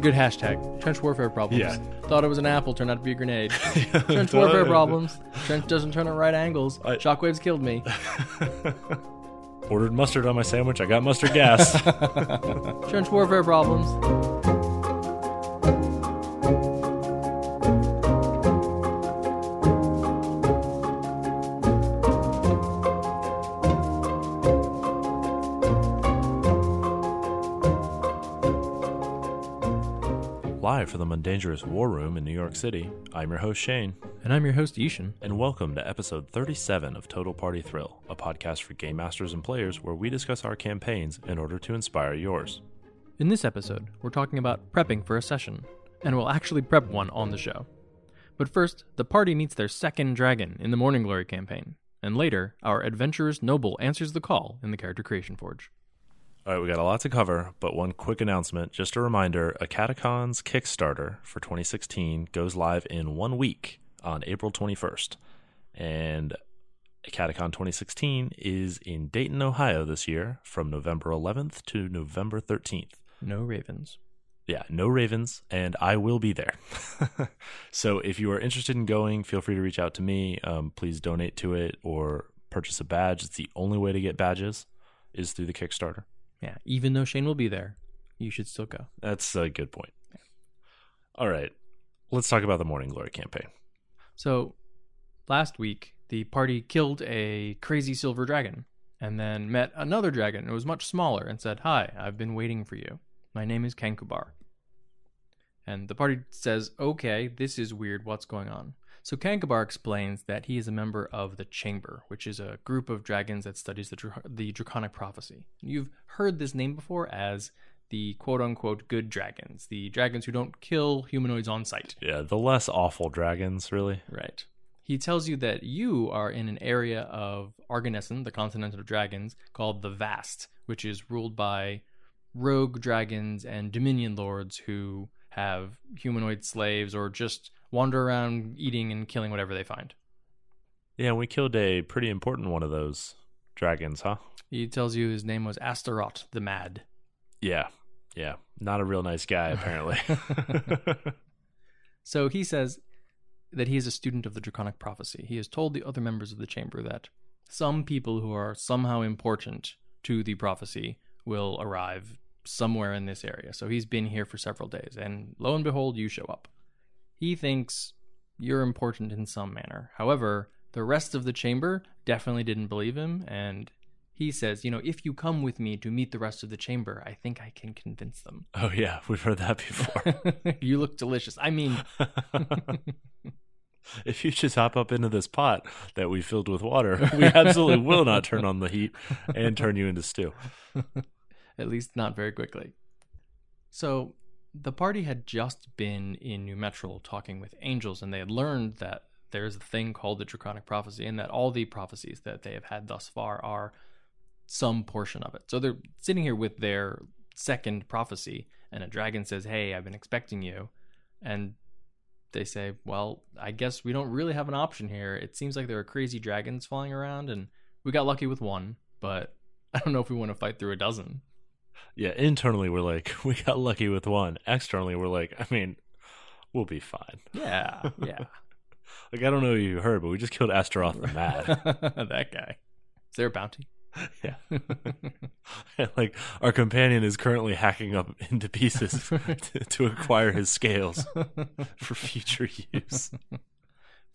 a good hashtag. Trench warfare problems. Yeah. Thought it was an apple, turned out to be a grenade. Trench warfare problems. Trench doesn't turn at right angles. I- Shockwaves killed me. Ordered mustard on my sandwich. I got mustard gas. Trench warfare problems. Live from the Mundangerous War Room in New York City, I'm your host Shane, And I'm your host, I-Hsien. and welcome to episode 37 of Total Party Thrill, a podcast for game masters and players where we discuss our campaigns in order to inspire yours. In this episode, we're talking about prepping for a session, and we'll actually prep one on the show. But first, the party meets their second dragon in the Mourning Glory campaign, and later, our adventurous noble answers the call in the Character Creation Forge. All right, we got a lot to cover, but one quick announcement. Just a reminder a AcadeCon's Kickstarter for 2016 goes live in one week on April 21st. And AcadeCon 2016 is in Dayton, Ohio this year from November 11th to November 13th. No ravens. Yeah, no Ravens, and I will be there. so if you are interested in going, feel free to reach out to me. Um, please donate to it or purchase a badge. It's the only way to get badges is through the Kickstarter. Yeah, even though Shane will be there, you should still go. That's a good point. All right, let's talk about the Mourning Glory campaign. So, last week, the party killed a crazy silver dragon and then met another dragon. It was much smaller and said, Hi, I've been waiting for you. My name is Kankubar. And the party says, Okay, this is weird. What's going on? So, Kankubar explains that he is a member of the Chamber, which is a group of dragons that studies the, Dra- the Draconic Prophecy. You've heard this name before as the quote unquote good dragons, the dragons who don't kill humanoids on sight. Yeah, the less awful dragons, really. Right. He tells you that you are in an area of Argonnessen, the continent of dragons, called the Vast, which is ruled by rogue dragons and dominion lords who have humanoid slaves or just wander around eating and killing whatever they find. Yeah, we killed a pretty important one of those dragons, huh? He tells you his name was Astaroth the Mad. Yeah, yeah. Not a real nice guy, apparently. So he says that he is a student of the Draconic Prophecy. He has told the other members of the chamber that some people who are somehow important to the prophecy will arrive somewhere in this area. So he's been here for several days, and lo and behold, you show up. He thinks you're important in some manner. However, the rest of the chamber definitely didn't believe him, and he says, You know, if you come with me to meet the rest of the chamber, I think I can convince them. oh, yeah, we've heard that before. you look delicious. I mean, if you just hop up into this pot that we filled with water, we absolutely will not turn on the heat and turn you into stew. at least not very quickly. So, the party had just been in New Metrol talking with angels, and they had learned that there's a thing called the Draconic Prophecy, and that all the prophecies that they have had thus far are some portion of it. So, they're sitting here with their second prophecy, and a dragon says, Hey, I've been expecting you. And they say, Well, I guess we don't really have an option here. It seems like there are crazy dragons flying around, and we got lucky with one, but I don't know if we want to fight through a dozen. Yeah, internally we're like, we got lucky with one. Externally we're like, I mean, we'll be fine. Yeah, yeah. Like I don't know if you heard, but we just killed Astaroth the Mad. that guy. Is there a bounty? yeah. like our companion is currently hacking up into pieces to, to acquire his scales for future use.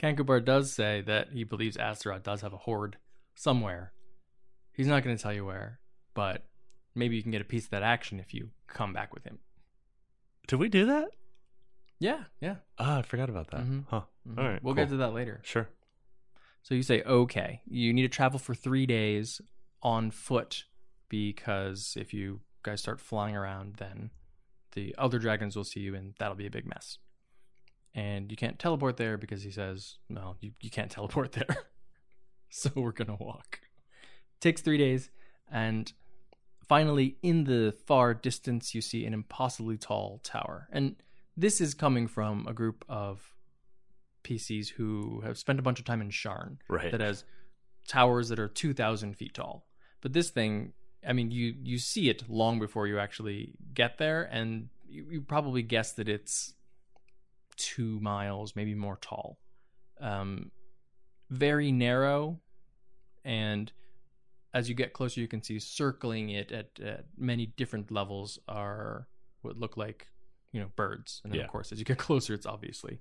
Kankubar does say that he believes Astaroth does have a hoard somewhere. He's not going to tell you where, but maybe you can get a piece of that action if you come back with him. Did we do that? Yeah, yeah. Ah, I forgot about that. Mhm. Huh. Mhm. All right, We'll cool. get to that later. Sure. So you say, okay, you need to travel for three days on foot because if you guys start flying around, then the other dragons will see you and that'll be a big mess. And you can't teleport there because he says, no, you, you can't teleport there. so we're going to walk. Takes three days. And finally, in the far distance, you see an impossibly tall tower. And this is coming from a group of PCs who have spent a bunch of time in Sharn Right. that has towers that are 2,000 feet tall. But this thing, I mean, you you see it long before you actually get there, and you, you probably guess that it's two miles, maybe more tall. Um, very narrow, and as you get closer, you can see circling it at, at many different levels are what look like you know birds, and then Yeah. of course as you get closer, it's obviously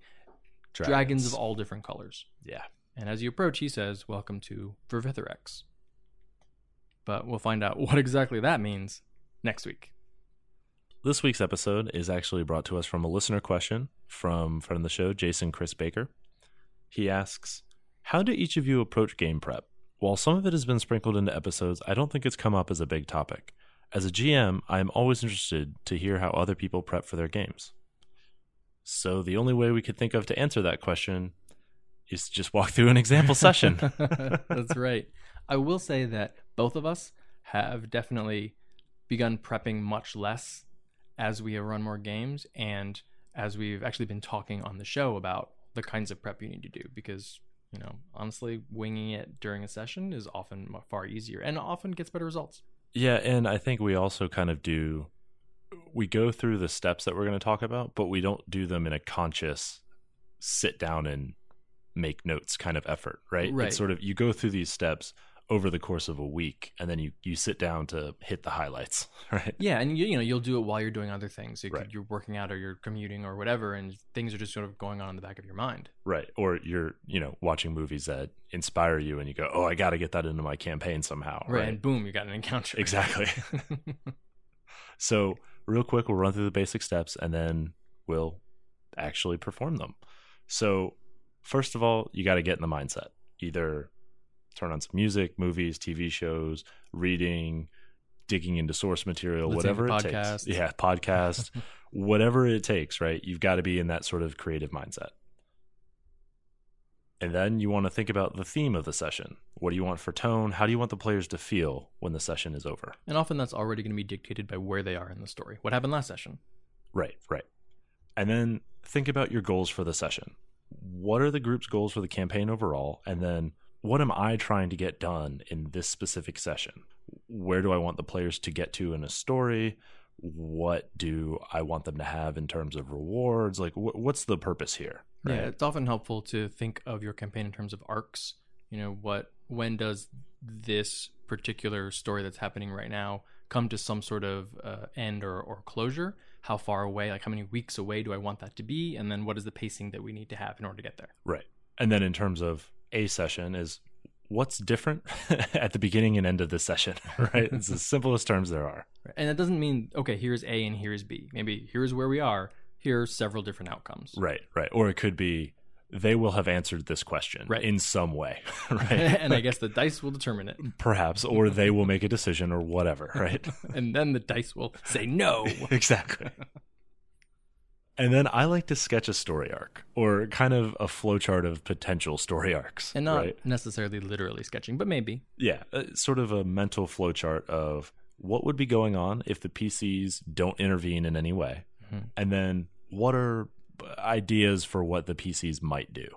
dragons, of all different colors. Yeah. And as you approach, he says, "Welcome to Vervitherex." But we'll find out what exactly that means next week. This week's episode is actually brought to us from a listener question from friend of the show, Jason Chris Baker. He asks, How do each of you approach game prep? While some of it has been sprinkled into episodes, I don't think it's come up as a big topic. As a GM, I am always interested to hear how other people prep for their games. So the only way we could think of to answer that question is to just walk through an example session. That's right. I will say that both of us have definitely begun prepping much less as we have run more games and as we've actually been talking on the show about the kinds of prep you need to do because you know honestly winging it during a session is often far easier and often gets better results Yeah, and I think we also kind of do we go through the steps that we're going to talk about, but we don't do them in a conscious sit down and make notes kind of effort, right? Right. It's sort of you go through these steps over the course of a week and then you you sit down to hit the highlights, right? yeah and you, you know you'll do it while you're doing other things could- Right. you're working out or you're commuting or whatever and things are just sort of going on in the back of your mind Right. Or you're, you know, watching movies that inspire you and you go, "Oh, I got to get that into my campaign somehow." right, Right. and boom you got an encounter Exactly. So, real quick, we'll run through the basic steps and then we'll actually perform them. So, first of all, you got to get in the mindset. Either turn on some music, movies, TV shows, reading, digging into source material, whatever it takes. Yeah, podcast, whatever it takes, right? You've got to be in that sort of creative mindset. And then you want to think about the theme of the session. What do you want for tone? How do you want the players to feel when the session is over? And often that's already going to be dictated by where they are in the story. What happened last session? Right, right. And then think about your goals for the session. What are the group's goals for the campaign overall? And then what am I trying to get done in this specific session? Where do I want the players to get to in a story? What do I want them to have in terms of rewards? Like, wh- what's the purpose here? Yeah, it's often helpful to think of your campaign in terms of arcs. You know, what when does this particular story that's happening right now come to some sort of uh, end or, or closure? How far away, like how many weeks away do I want that to be? And then what is the pacing that we need to have in order to get there? Right. And then in terms of a session is what's different at the beginning and end of the session, right? It's the simplest terms there are. And that doesn't mean, okay, here's A and here's B. Maybe here's where we are, Here are several different outcomes. Right, right. Or it could be they will have answered this question Right. in some way, right? and I guess the dice will determine it. Perhaps, or they will make a decision or whatever, right? And then the dice will say no. exactly. And then I like to sketch a story arc or kind of a flowchart of potential story arcs. And not right? necessarily literally sketching, but maybe. Yeah, uh, sort of a mental flowchart of what would be going on if the PCs don't intervene in any way. Mhm. And then what are ideas for what the PCs might do?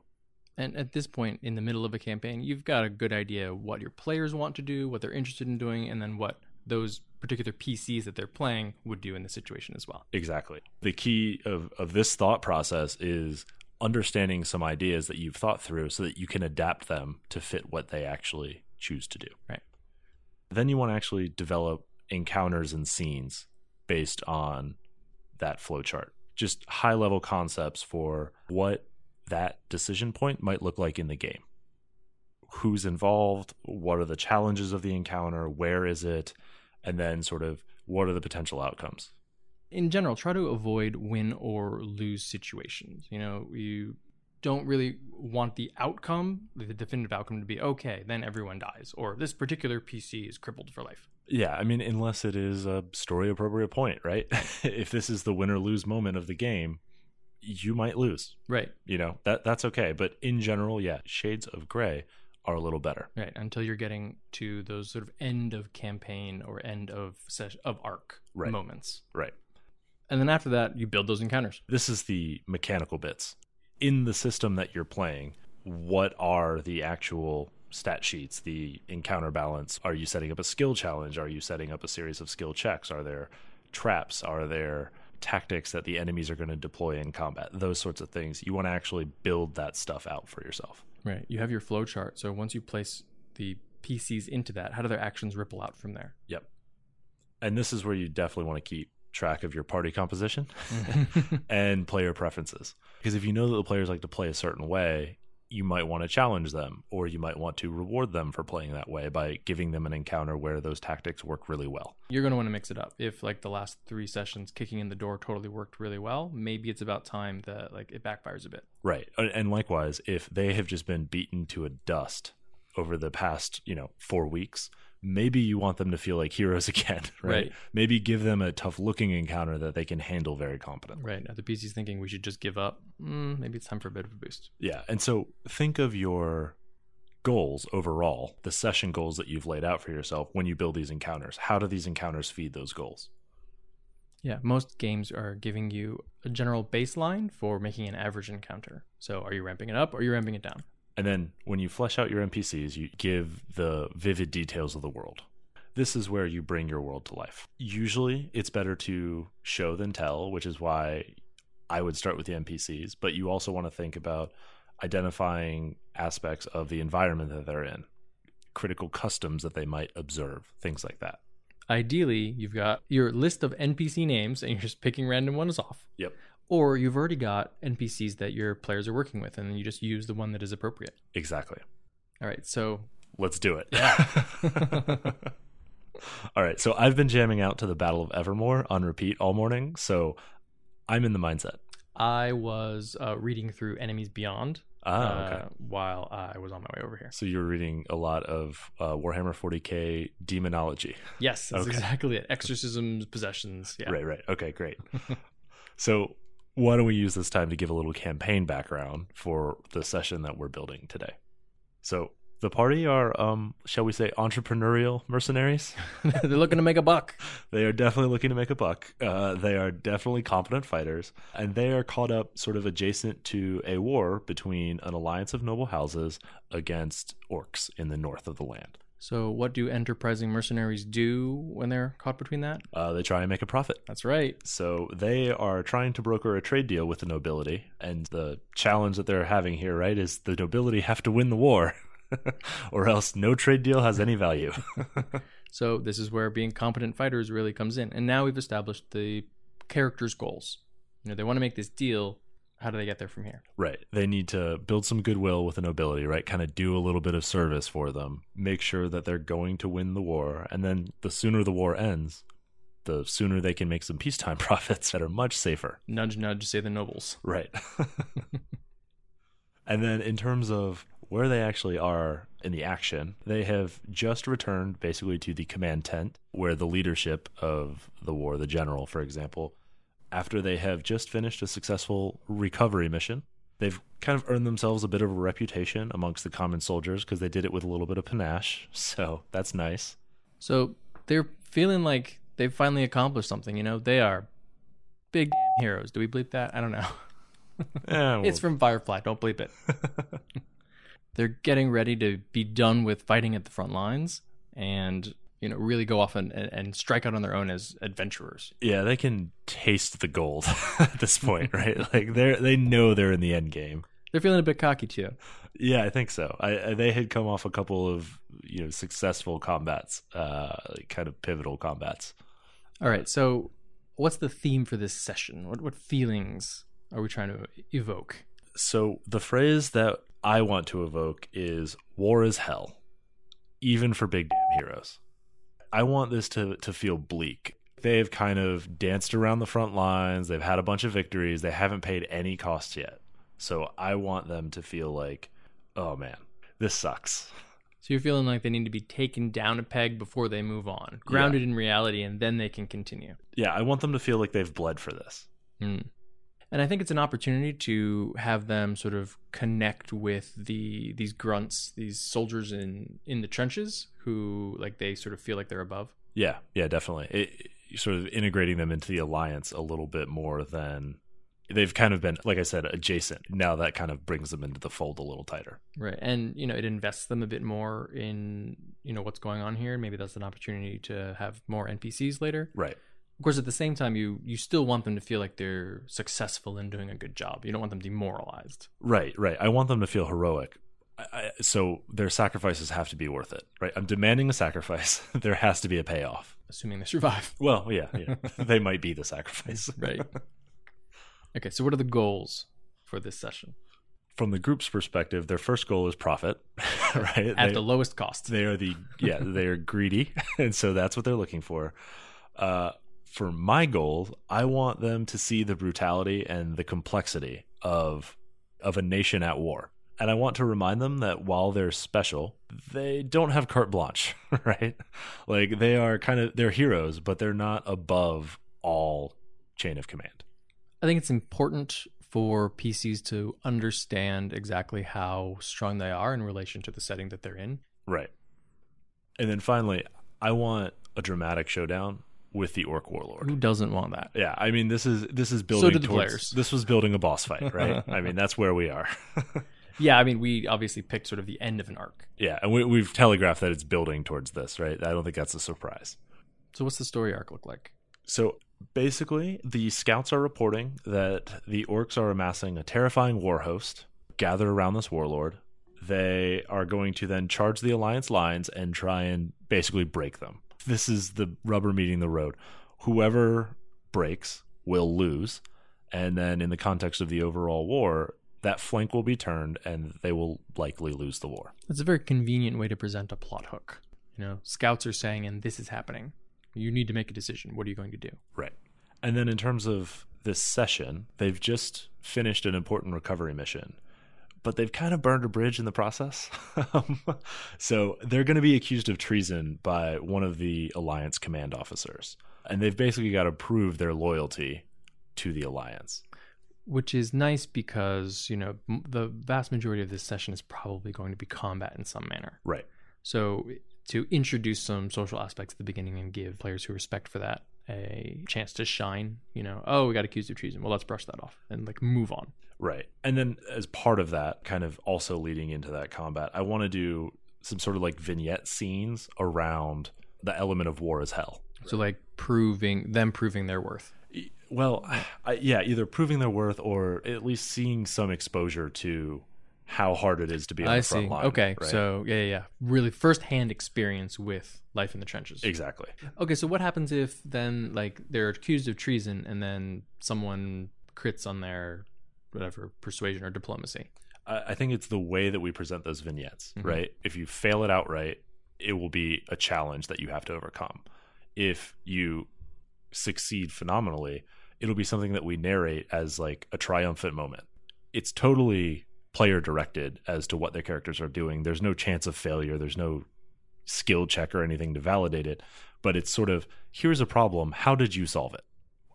And at this point in the middle of a campaign, you've got a good idea what your players want to do, what they're interested in doing, and then what those particular PCs that they're playing would do in the situation as well. Exactly. The key of, of this thought process is understanding some ideas that you've thought through so that you can adapt them to fit what they actually choose to do. Right. Then you want to actually develop encounters and scenes based on that flowchart. Just high level concepts for what that decision point might look like in the game. Who's involved? What are the challenges of the encounter? Where is it? And then, sort of, what are the potential outcomes? In general, try to avoid win or lose situations. You know, you don't really want the outcome, the definitive outcome, to be okay, then everyone dies, or this particular PC is crippled for life. Yeah, I mean, unless it is a story appropriate point, right? if this is the win or lose moment of the game, you might lose. Right, You know, that that's okay. But in general, yeah, shades of gray are a little better. right. Until you're getting to those sort of end of campaign or end of ses- of arc Right. moments. Right. And then after that, you build those encounters. This is the mechanical bits. In the system that you're playing, what are the actual stat sheets, the encounter balance? Are you setting up a skill challenge? Are you setting up a series of skill checks? Are there traps? Are there tactics that the enemies are going to deploy in combat, those sorts of things. You want to actually build that stuff out for yourself. Right. You have your flow chart. So once you place the PCs into that, how do their actions ripple out from there? Yep. And this is where you definitely want to keep track of your party composition mm-hmm. and player preferences. Because if you know that the players like to play a certain way, you might want to challenge them or you might want to reward them for playing that way by giving them an encounter where those tactics work really well. You're going to want to mix it up. If like the last 3 sessions kicking in the door totally worked really well, maybe it's about time that like it backfires a bit. Right. And likewise, if they have just been beaten to a dust over the past, you know, 4 weeks, maybe you want them to feel like heroes again, right? Right. Maybe give them a tough looking encounter that they can handle very competently. Right. Are the PCs thinking we should just give up? Mm, maybe it's time for a bit of a boost. Yeah. And so think of your goals overall, the session goals that you've laid out for yourself when you build these encounters. How do these encounters feed those goals? Yeah, most games are giving you a general baseline for making an average encounter. So are you ramping it up or are you ramping it down? And then when you flesh out your NPCs, you give the vivid details of the world. This is where you bring your world to life. Usually it's better to show than tell, which is why I would start with the NPCs, but you also want to think about identifying aspects of the environment that they're in, critical customs that they might observe, things like that. Ideally, you've got your list of NPC names and you're just picking random ones off. Yep. Or you've already got NPCs that your players are working with and then you just use the one that is appropriate. Exactly. All right, so Let's do it. Yeah. all right. So I've been jamming out to the Battle of Evermore on repeat all morning. So I'm in the mindset. I was uh, reading through Enemies Beyond Ah, okay. uh, while I was on my way over here. So you're reading a lot of uh, Warhammer 40k demonology. Yes, that's Okay. exactly it. Exorcisms, possessions. Yeah. Right, right. Okay, great. so why don't we use this time to give a little campaign background for the session that we're building today? So the party are, um, shall we say, entrepreneurial mercenaries. They're looking to make a buck. They are definitely looking to make a buck. Uh, they are definitely competent fighters, and they are caught up sort of adjacent to a war between an alliance of noble houses against orcs in the north of the land. So, what do enterprising mercenaries do when they're caught between that? Uh, they try and make a profit. That's right. So they are trying to broker a trade deal with the nobility, and the challenge that they're having here, right, is the nobility have to win the war, or else no trade deal has any value. So, this is where being competent fighters really comes in. And now we've established the characters' goals. You know, they want to make this deal. How do they get there from here? right. They need to build some goodwill with the nobility, right? Kind of do a little bit of service for them, make sure that they're going to win the war, and then the sooner the war ends, the sooner they can make some peacetime profits that are much safer. Nudge, nudge, say the nobles. Right. and then in terms of where they actually are in the action, they have just returned basically to the command tent where the leadership of the war, the general, for example, after they have just finished a successful recovery mission, they've kind of earned themselves a bit of a reputation amongst the common soldiers because they did it with a little bit of panache. So that's nice. So, they're feeling like they've finally accomplished something. You know, they are big damn heroes. Do we bleep that? I don't know. Eh, It's from Firefly. Don't bleep it. They're getting ready to be done with fighting at the front lines and, you know, really go off and, and, and strike out on their own as adventurers. Yeah, they can taste the gold at this point, right? Like they're they know they're in the end game. They're feeling a bit cocky too. Yeah, I think so. I, I they had come off a couple of you know successful combats, uh, like kind of pivotal combats. All right. So, what's the theme for this session? What what feelings are we trying to evoke? So the phrase that I want to evoke is "war is hell," even for big damn heroes. I want this to to feel bleak. They've kind of danced around the front lines. They've had a bunch of victories. They haven't paid any costs yet. So I want them to feel like, oh man, this sucks. So you're feeling like they need to be taken down a peg before they move on, grounded in reality, and then they can continue. Yeah, I want them to feel like they've bled for this. Mm. And I think it's an opportunity to have them sort of connect with the these grunts, these soldiers in in the trenches who like they sort of feel like they're above. Yeah, yeah, definitely. It, sort of integrating them into the alliance a little bit more than they've kind of been, like I said, adjacent. Now that kind of brings them into the fold a little tighter. Right. And you know, it invests them a bit more in, you know, what's going on here. Maybe that's an opportunity to have more NPCs later. Right. Of course, at the same time, you you still want them to feel like they're successful in doing a good job. You don't want them demoralized. Right, right. I want them to feel heroic. I, so their sacrifices have to be worth it, right? I'm demanding a sacrifice. there has to be a payoff. Assuming they survive. Well, yeah, yeah. they might be the sacrifice. Right. Okay, so what are the goals for this session? From the group's perspective, their first goal is profit, right? At They- the lowest cost. They are the yeah, they are greedy, and so that's what they're looking for. Uh, for my goal, I want them to see the brutality and the complexity of of a nation at war, and I want to remind them that while they're special, they don't have carte blanche, right? Like they are kind of they're heroes, but they're not above all chain of command. I think it's important for PCs to understand exactly how strong they are in relation to the setting that they're in. Right. And then finally, I want a dramatic showdown with the orc warlord. Who doesn't want that? Yeah, I mean this is this is building the towards players. this was building a boss fight, right? I mean that's where we are. Yeah, I mean, we obviously picked sort of the end of an arc. yeah, and we, we've telegraphed that it's building towards this, right? I don't think that's a surprise. So, what's the story arc look like? So basically, the scouts are reporting that the orcs are amassing a terrifying war host gathered around this warlord. They are going to then charge the alliance lines and try and basically break them. This is the rubber meeting the road. Whoever breaks will lose. And then, in the context of the overall war, that flank will be turned and they will likely lose the war. It's a very convenient way to present a plot hook. You know, scouts are saying, and this is happening. You need to make a decision. What are you going to do? Right. And then in terms of this session, they've just finished an important recovery mission, but they've kind of burned a bridge in the process. So they're going to be accused of treason by one of the Alliance command officers. And they've basically got to prove their loyalty to the Alliance. Which is nice because, you know, m- the vast majority of this session is probably going to be combat in some manner. Right. So, to introduce some social aspects at the beginning and give players who respect for that a chance to shine, you know, oh, we got accused of treason. Well, let's brush that off and like move on. Right. And then as part of that, kind of also leading into that combat, I want to do some sort of like vignette scenes around the element of war as hell. So, like proving them proving their worth. Well, I, yeah, either proving their worth or at least seeing some exposure to how hard it is to be on I the front see. line. Okay, right? so yeah, yeah, really first-hand experience with life in the trenches. exactly. Okay, so what happens if then like they're accused of treason and then someone crits on their whatever persuasion or diplomacy? I, I think it's the way that we present those vignettes, Mhm. right? If you fail it outright, it will be a challenge that you have to overcome. If you succeed phenomenally, it'll be something that we narrate as like a triumphant moment. It's totally player directed as to what their characters are doing. There's no chance of failure. There's no skill check or anything to validate it, but it's sort of here's a problem. How did you solve it?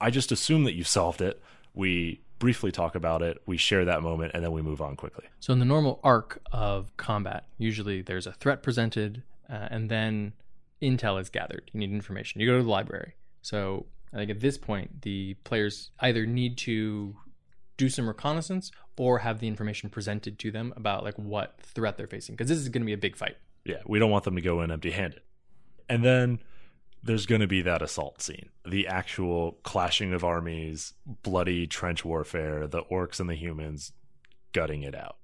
I just assume that you solved it. We briefly talk about it, we share that moment, and then we move on quickly. So in the normal arc of combat, usually there's a threat presented, uh, and then intel is gathered. You need information. You go to the library. So I think at this point, the players either need to do some reconnaissance or have the information presented to them about like what threat they're facing, because this is going to be a big fight. Yeah, we don't want them to go in empty handed. And then there's going to be that assault scene the actual clashing of armies, bloody trench warfare, the orcs and the humans gutting it out.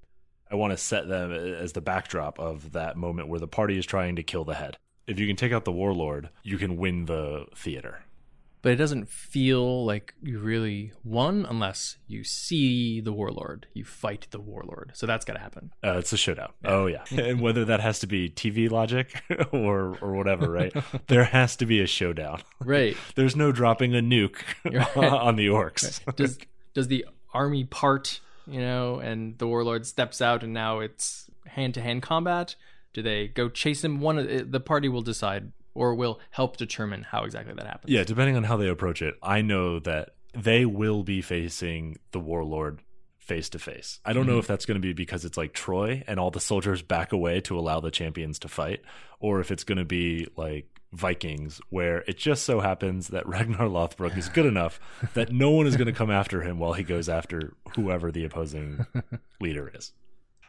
I want to set them as the backdrop of that moment where the party is trying to kill the head. If you can take out the warlord, you can win the theater. But it doesn't feel like you really won unless you see the warlord, you fight the warlord. So that's got to happen. Uh, it's a showdown. Oh yeah, and whether that has to be TV logic or or whatever, right? there has to be a showdown. Right. There's no dropping a nuke Right. on the orcs. does does the army part you know and the warlord steps out and now it's hand-to-hand combat do they go chase him one of the party will decide or will help determine how exactly that happens Yeah, depending on how they approach it, I know that they will be facing the warlord face to face. I don't know mm-hmm. if that's going to be because it's like Troy and all the soldiers back away to allow the champions to fight, or if it's going to be like Vikings, where it just so happens that Ragnar Lothbrok is good enough that no one is going to come after him while he goes after whoever the opposing leader is.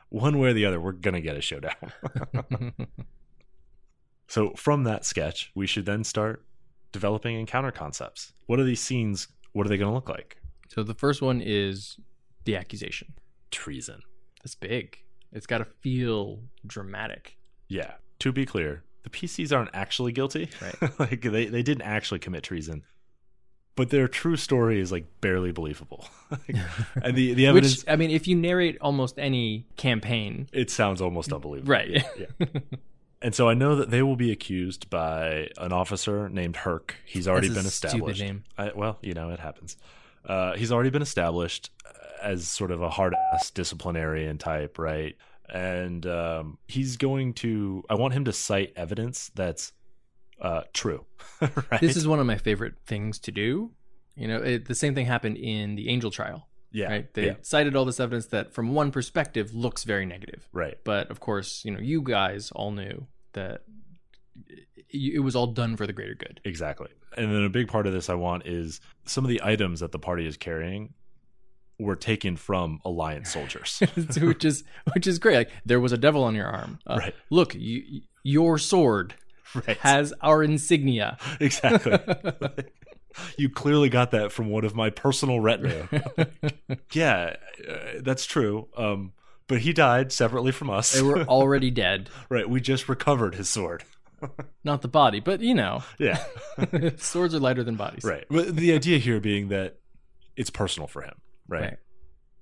One way or the other, we're going to get a showdown. So from that sketch, we should then start developing encounter concepts. What are these scenes? What are they going to look like? So the first one is the accusation. Treason. That's big. It's got to feel dramatic. Yeah. To be clear, the PCs aren't actually guilty. Right. like they, they didn't actually commit treason. But their true story is like barely believable. and the, the evidence Which I mean, if you narrate almost any campaign, it sounds almost unbelievable. right? Yeah. And so I know that they will be accused by an officer named Herc. He's already been established. I, well, you know, it happens. Uh, he's already been established as sort of a hard ass disciplinarian type, right? And um, he's going to. I want him to cite evidence that's uh, true. right? This is one of my favorite things to do. You know, it, the same thing happened in the Angel trial. Yeah, Right? They yeah, cited all this evidence that, from one perspective, looks very negative. right. But of course, you know, you guys all knew that it, was all done for the greater good. Exactly. And then a big part of this I want is some of the items that the party is carrying were taken from Alliance soldiers. which is which is great. Like there was a devil on your arm. Uh, Right. Look, you, your sword right. has our insignia. exactly. You clearly got that from one of my personal retinue. yeah, uh, that's true. Um, but he died separately from us. they were already dead. right. We just recovered his sword. Not the body, but you know, Yeah. swords are lighter than bodies. right. But the idea here being that it's personal for him. Right. Right.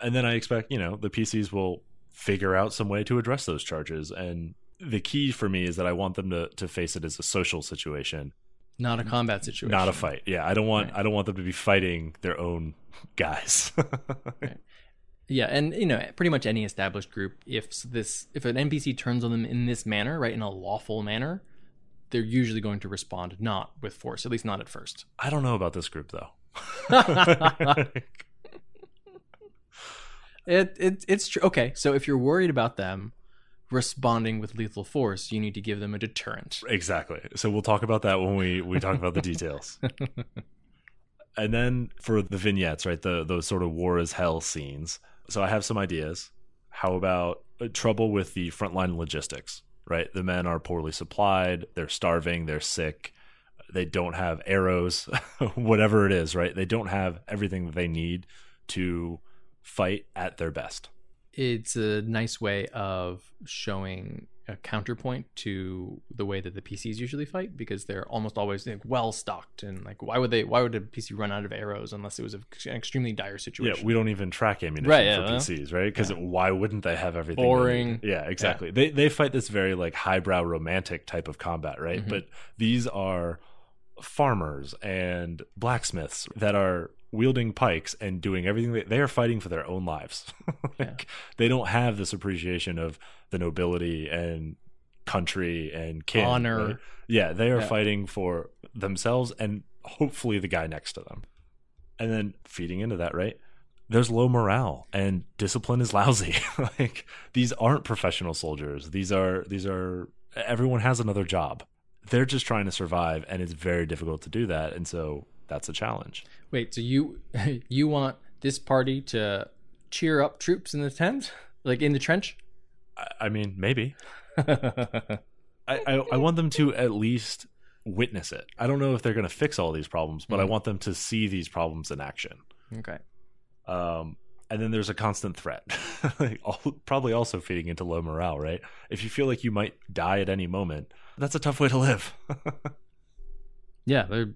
And then I expect, you know, the PCs will figure out some way to address those charges. And the key for me is that I want them to, to face it as a social situation, Not a mm-hmm. combat situation. not a fight. Yeah. I don't want Right. I don't want them to be fighting their own guys. Yeah, and you know, pretty much any established group, if this if an NPC turns on them in this manner, right, in a lawful manner, they're usually going to respond not with force, at least not at first. I don't know about this group though. It, it it's true. Okay, so if you're worried about them responding with lethal force, you need to give them a deterrent. exactly. So we'll talk about that when we we talk about the details. and then for the vignettes, right? The those sort of war is hell scenes. So I have some ideas. How about uh, trouble with the frontline logistics, right? The men are poorly supplied, they're starving, they're sick, they don't have arrows, whatever it is, right? They don't have everything that they need to fight at their best. It's a nice way of showing a counterpoint to the way that the PCs usually fight because they're almost always like, well stocked and like why would they why would a PC run out of arrows unless it was a, an extremely dire situation? Yeah, we don't even track ammunition Right, for yeah, PCs, right? Because yeah. why wouldn't they have everything? Boring. need? Yeah, exactly. They they fight this very like highbrow romantic type of combat, right? Mhm. But these are farmers and blacksmiths that are wielding pikes and doing everything they, they are fighting for their own lives. like, They don't have this appreciation of the nobility and country and kin. Honor. right? Yeah, they are Yeah. fighting for themselves and hopefully the guy next to them. And then feeding into that, right? There's low morale and discipline is lousy. like these aren't professional soldiers. These are these are everyone has another job. They're just trying to survive and it's very difficult to do that and so that's a challenge. Wait, so you you want this party to cheer up troops in the tent, like in the trench? I, I mean, maybe. I, I I want them to at least witness it. I don't know if they're going to fix all these problems, but I Mhm. want them to see these problems in action. okay. Um, and then there's a constant threat, like, al- probably also feeding into low morale, right? If you feel like you might die at any moment, that's a tough way to live. Yeah, they're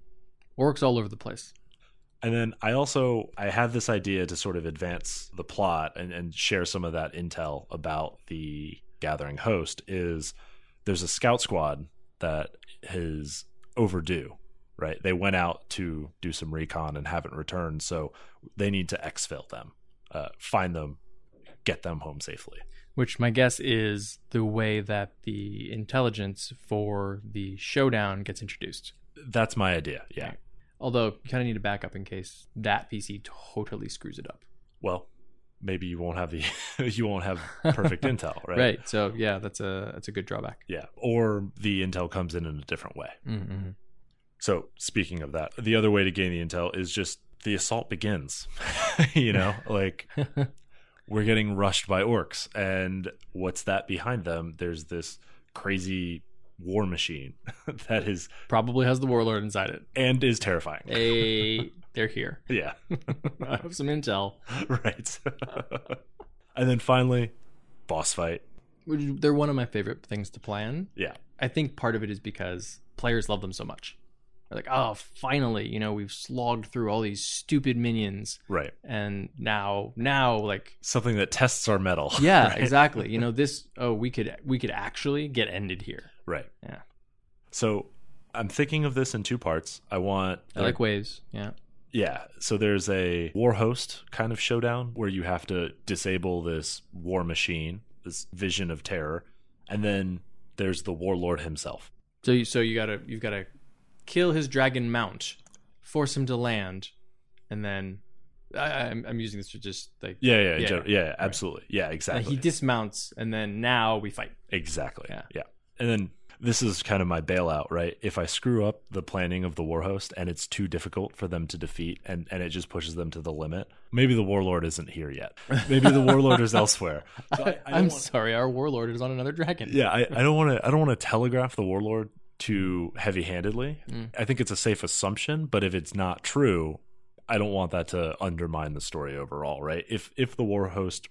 orcs all over the place. and then I also I have this idea to sort of advance the plot and, and share some of that intel about the gathering host. Is there's a scout squad that is overdue, right? They went out to do some recon and haven't returned, so they need to exfil them, uh, find them, get them home safely. Which my guess is the way that the intelligence for the showdown gets introduced. That's my idea. Yeah. Although you kind of need a backup in case that PC totally screws it up. Well, maybe you won't have the you won't have perfect intel, right? Right. So yeah, that's a that's a good drawback. Yeah. Or the intel comes in in a different way. Mm-hmm. So speaking of that, the other way to gain the intel is just the assault begins. you know, like we're getting rushed by orcs, and what's that behind them? There's this crazy war machine that is Probably has the warlord inside it. and is terrifying. Hey, they're here. Yeah. I have some intel. right. and then finally, boss fight. They're one of my favorite things to plan. Yeah. I think part of it is because players love them so much. They're like, oh, finally, you know, we've slogged through all these stupid minions, Right. and now, now, like, Something that tests our mettle. yeah, right? exactly. You know, this, oh, we could, we could actually get ended here. Right. Yeah. So I'm thinking of this in two parts. I want I like waves. Yeah. Yeah, so there's a war host kind of showdown where you have to disable this war machine, this vision of terror, and then there's the warlord himself. So, you, so you gotta, you've gotta kill his dragon mount, force him to land, and then I, I'm, I'm using this to just like Yeah, yeah, Yeah, yeah, yeah, absolutely. Yeah, uh, exactly. he dismounts, and then now we fight. exactly. Yeah. Yeah. And then this is kind of my bailout, right? If I screw up the planning of the war host and it's too difficult for them to defeat and, and it just pushes them to the limit, maybe the warlord isn't here yet. Maybe the warlord is elsewhere. So I, I I'm want- sorry, our warlord is on another dragon. yeah, I, I don't want to. I don't want to telegraph the warlord too heavy-handedly. Mm. I think it's a safe assumption, but if it's not true, I don't want that to undermine the story overall. Right? If if the war host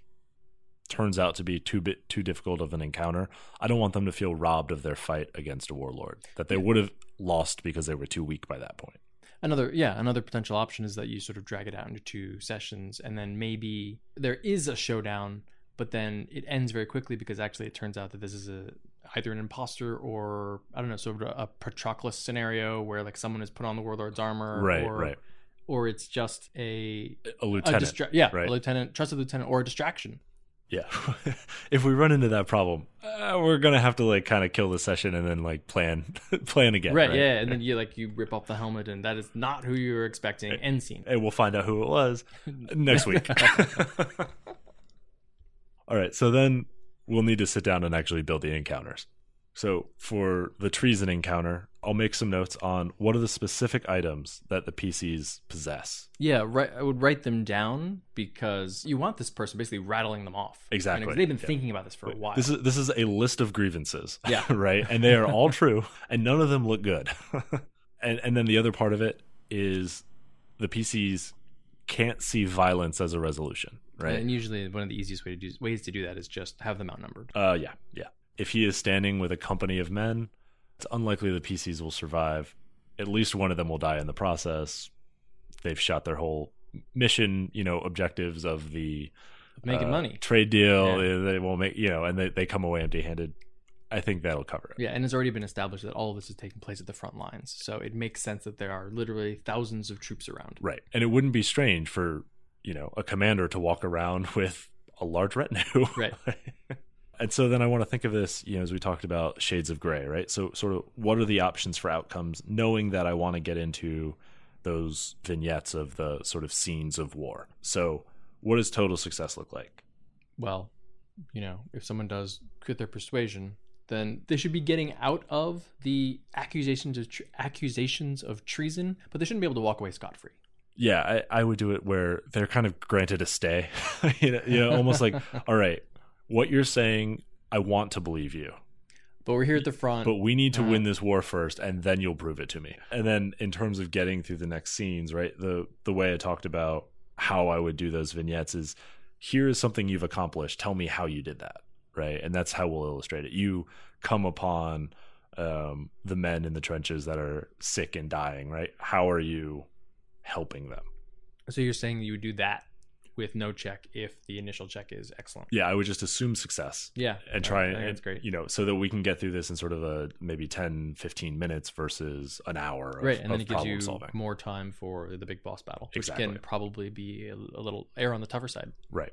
turns out to be too bit too difficult of an encounter, I don't want them to feel robbed of their fight against a warlord that they would have lost because they were too weak by that point. Another, yeah, another potential option is that you sort of drag it out into two sessions, and then maybe there is a showdown, but then it ends very quickly because actually it turns out that this is a either an imposter or I don't know, sort of a Patroclus scenario where like someone has put on the warlord's armor, Right, or, right. or it's just a A a lieutenant. distra- yeah, right. a lieutenant, trusted lieutenant, or a distraction. Yeah. if we run into that problem, uh, we're gonna have to like kind of kill the session and then like plan plan again. right, yeah, and then you like you rip off the helmet, and that is not who you were expecting. Eh, End scene. and we'll find out who it was next week. All right, so then we'll need to sit down and actually build the encounters. So for the treason encounter, I'll make some notes on what are the specific items that the PCs possess. Yeah, right. I would write them down because you want this person basically rattling them off. Exactly, Because they've been yeah. thinking about this for a while. This is this is a list of grievances. Yeah. right? And they are all true and none of them look good. and and then the other part of it is the PCs can't see violence as a resolution, right? And usually, one of the easiest way to do, ways to do that is just have them outnumbered. Uh, yeah, yeah. If he is standing with a company of men, it's unlikely the PCs will survive. At least one of them will die in the process. They've shot their whole mission, you know, objectives of the Making uh, money. trade deal. Yeah. They won't make, you know, and they, they come away empty handed. I think that'll cover it. Yeah, and it's already been established that all of this is taking place at the front lines. So it makes sense that there are literally thousands of troops around. Right. And it wouldn't be strange for, you know, a commander to walk around with a large retinue. Right. and so then I want to think of this, you know, as we talked about shades of gray, right? So sort of what are the options for outcomes, knowing that I want to get into those vignettes of the sort of scenes of war. So what does total success look like? Well, you know, if someone does quit their persuasion, then they should be getting out of the accusations of tr- accusations of treason, but they shouldn't be able to walk away scot free. Yeah, I, I would do it where they're kind of granted a stay. you, know, you know, almost like, all right, what you're saying, I want to believe you. But we're here at the front. but we need to Uh-huh. win this war first and then you'll prove it to me and then in terms of getting through the next scenes right the the way i talked about how i would do those vignettes is here is something you've accomplished tell me how you did that right and that's how we'll illustrate it you come upon um, the men in the trenches that are sick and dying right how are you helping them so you're saying you would do that with no check if the initial check is excellent. yeah i would just assume success Yeah, and try and, that's great. you know so that we can get through this in sort of a maybe 10 15 minutes versus an hour of, right, and then it gives problem you solving more time for the big boss battle, which Exactly. can probably be a, a little air on the tougher side. Right.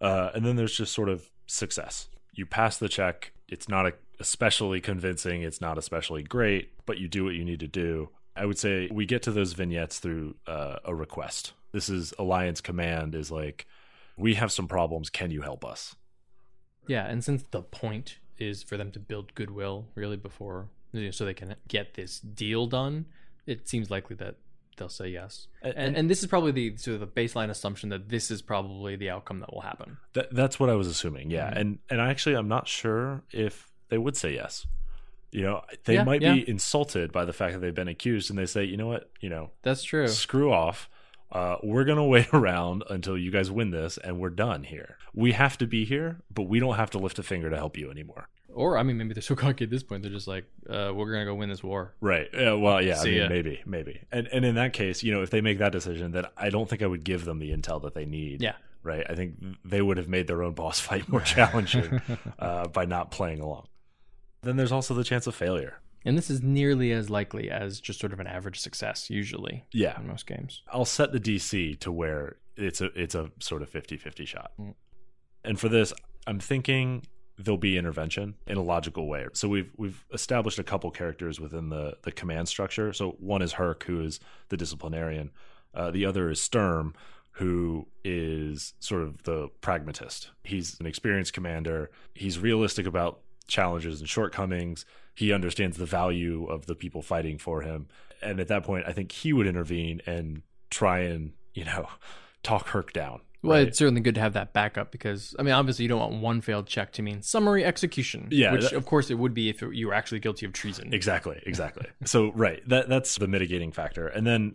Uh, and then there's just sort of success. You pass the check. It's not a, especially convincing. It's not especially great, but you do what you need to do. I would say we get to those vignettes through uh, a request. This is Alliance Command is like, we have some problems. Can you help us? Yeah, and since the point is for them to build goodwill, really before you know, so they can get this deal done, it seems likely that they'll say yes. And, And, and this is probably the sort of the baseline assumption that this is probably the outcome that will happen. that, that's what I was assuming. Yeah. Mhm. And, and actually, I'm not sure if they would say yes. You know, they Yeah, might yeah. be insulted by the fact that they've been accused, and they say, you know what, you know, That's true. screw off. Uh, we're gonna wait around until you guys win this, and we're done here. We have to be here, but we don't have to lift a finger to help you anymore. Or I mean, maybe they're so cocky at this point. They're just like, uh, "We're gonna go win this war." Right. Yeah, well, yeah. I mean, maybe, maybe. And and in that case, you know, if they make that decision, then I don't think I would give them the intel that they need. Yeah. Right. I think they would have made their own boss fight more challenging uh, by not playing along. Then there's also the chance of failure. And this is nearly as likely as just sort of an average success, usually Yeah. in most games. I'll set the DC to where it's a it's a sort of 50-50 shot. Mm. And for this, I'm thinking there'll be intervention in a logical way. So we've we've established a couple characters within the the command structure. So one is Herc, who is the disciplinarian. Uh, the other is Sturm, who is sort of the pragmatist. He's an experienced commander. He's realistic about challenges and shortcomings. He understands the value of the people fighting for him. And at that point, I think he would intervene and try and, you know, talk Herc down. Well, right? it's certainly good to have that backup because I mean, obviously, you don't want one failed check to mean summary execution. Yeah, which that- of course it would be if it, you were actually guilty of treason. Exactly, exactly. so right, that that's the mitigating factor. And then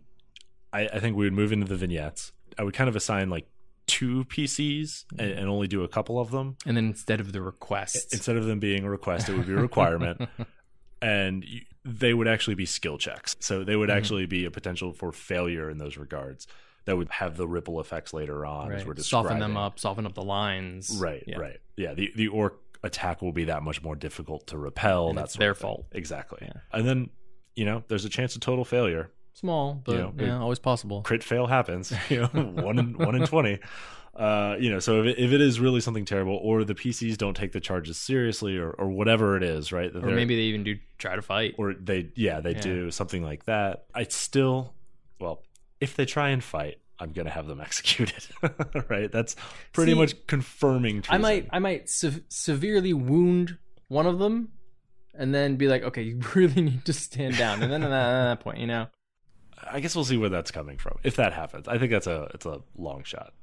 I, I think we would move into the vignettes. I would kind of assign like two PCs and, and only do a couple of them And then instead of the request, instead of them being a request. It would be a requirement, and you, they would actually be skill checks. So they would Mhm. actually be a potential for failure in those regards. That would have the ripple effects later on as we're right. describing. soften them up, soften up the lines. Right, Yeah. right. Yeah, the the orc attack will be that much more difficult to repel. And That's their fault. Exactly. Yeah. And then, you know, there's a chance of total failure. Small, but know, yeah, it- always possible. Crit fail happens. You know, one in one in twenty. Uh, you know, so if it, if it is really something terrible, or the PCs don't take the charges seriously, or or whatever it is, right? Or maybe they even do try to fight. or they yeah they Yeah. do something like that. I still, well, if they try and fight, I'm gonna have them executed. right? That's pretty See, much confirming. I might, I might se- severely wound one of them, and then be like, okay, you really need to stand down. And then at that, at that point, you know, I guess we'll see where that's coming from. If that happens, I think that's a it's a long shot.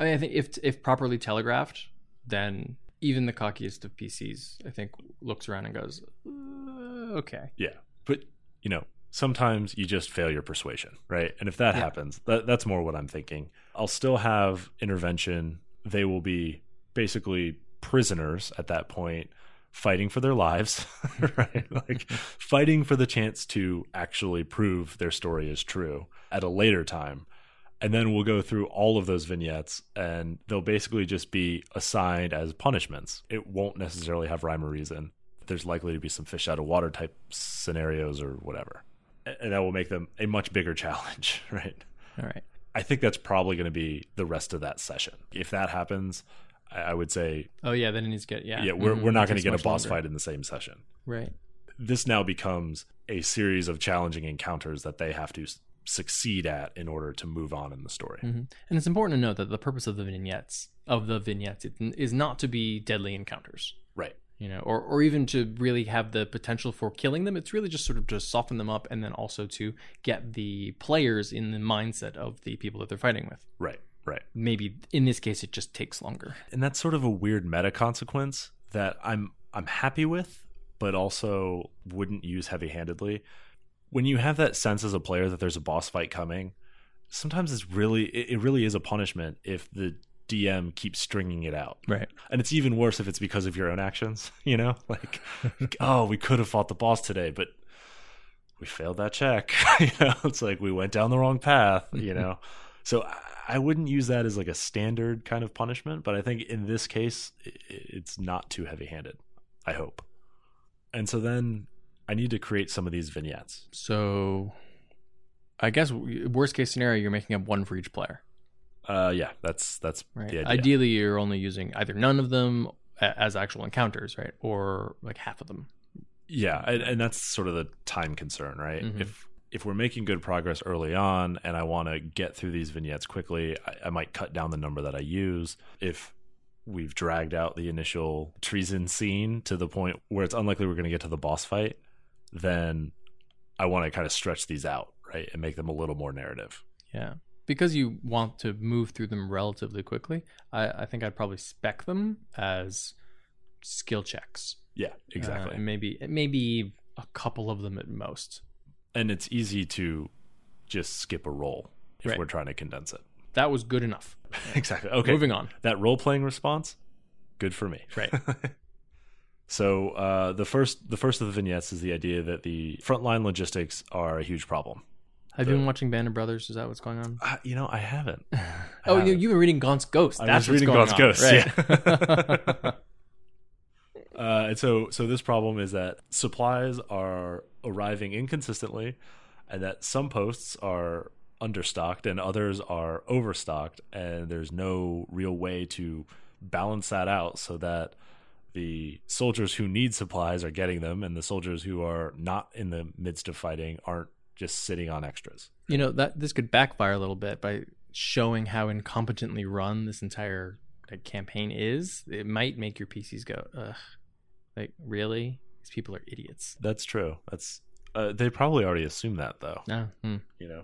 I mean, I think if if properly telegraphed, then even the cockiest of PCs, I think, looks around and goes, uh, okay, Yeah, but you know, sometimes you just fail your persuasion, right? And if that Yeah. happens, that, that's more what I'm thinking. I'll still have intervention. They will be basically prisoners at that point, fighting for their lives, right? like fighting for the chance to actually prove their story is true at a later time. And then we'll go through all of those vignettes and they'll basically just be assigned as punishments. It won't necessarily have rhyme or reason. There's likely to be some fish out of water type scenarios or whatever. And that will make them a much bigger challenge, right? all right, I think that's probably going to be the rest of that session. If that happens, I would say, oh yeah, then it needs to get yeah, yeah, we're, Mhm, we're not going to get a boss longer. fight in the same session. right? This now becomes a series of challenging encounters that they have to succeed at in order to move on in the story. hmm And it's important to note that the purpose of the vignettes of the vignettes is not to be deadly encounters. Right. you know, or, or even to really have the potential for killing them. It's really just sort of to soften them up and then also to get the players in the mindset of the people that they're fighting with. Right. Right. Maybe in this case, it just takes longer. and that's sort of a weird meta consequence that I'm I'm happy with, but also wouldn't use heavy handedly. When you have that sense as a player that there's a boss fight coming, sometimes it's really it, it really is a punishment if the DM keeps stringing it out. Right. And it's even worse if it's because of your own actions, you know? Like, oh, we could have fought the boss today, but we failed that check. you know, it's like we went down the wrong path, you know? so I- wouldn't use that as like a standard kind of punishment, but I think in this case, it's not too heavy handed. I hope. And so then I need to create some of these vignettes. So, I guess worst case scenario, you're making up one for each player. Uh, yeah, that's that's Right. the idea. Ideally, you're only using either none of them as actual encounters, right, or like half of them. Yeah, and, and that's sort of the time concern, right? Mhm. If if we're making good progress early on, and I want to get through these vignettes quickly, I, I might cut down the number that I use. If we've dragged out the initial treason scene to the point where it's unlikely we're going to get to the boss fight, then I want to kind of stretch these out, right, and make them a little more narrative. Yeah. Because you want to move through them relatively quickly, I, I think I'd probably spec them as skill checks. Yeah, exactly. Uh, and maybe maybe a couple of them at most. And it's easy to just skip a role if Right. we're trying to condense it. That was good enough. exactly. Okay. Moving on. That role playing response, good for me. Right. So uh, the first the first of the vignettes is the idea that the frontline logistics are a huge problem. Have you been watching Band of Brothers? Is that what's going on? Uh, you know, I haven't. I Oh, you, haven't. you've been reading Gaunt's Ghost. I That's was reading what's Gaunt's going Ghost, on. Right. Uh, and so, so this problem is that supplies are arriving inconsistently, and that some posts are understocked and others are overstocked, and there's no real way to balance that out so that the soldiers who need supplies are getting them, and the soldiers who are not in the midst of fighting aren't just sitting on extras. you know that this could backfire a little bit by showing how incompetently run this entire campaign is. It might make your PCs go, ugh, like really? These people are idiots. That's true. That's uh, they probably already assume that though. No. Hmm. you know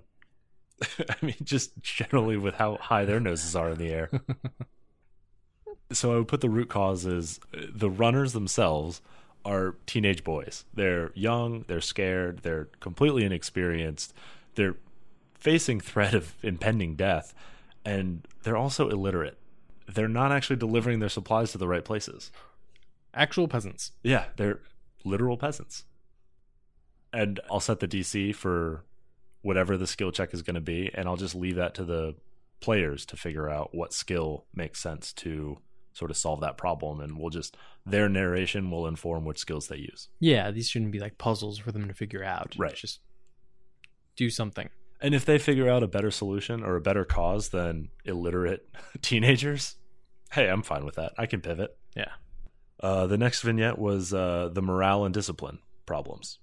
i mean just generally with how high their noses are in the air so i would put the root cause is uh, the runners themselves are teenage boys they're young they're scared they're completely inexperienced they're facing threat of impending death and they're also illiterate they're not actually delivering their supplies to the right places Actual peasants. yeah, they're literal peasants. And I'll set the DC for whatever the skill check is going to be, and I'll just leave that to the players to figure out what skill makes sense to sort of solve that problem. And we'll just, their narration will inform which skills they use. Yeah, these shouldn't be like puzzles for them to figure out. Right. Just do something. And if they figure out a better solution or a better cause than illiterate teenagers, hey, I'm fine with that. I can pivot. Yeah. Uh, the next vignette was uh, the morale and discipline problems.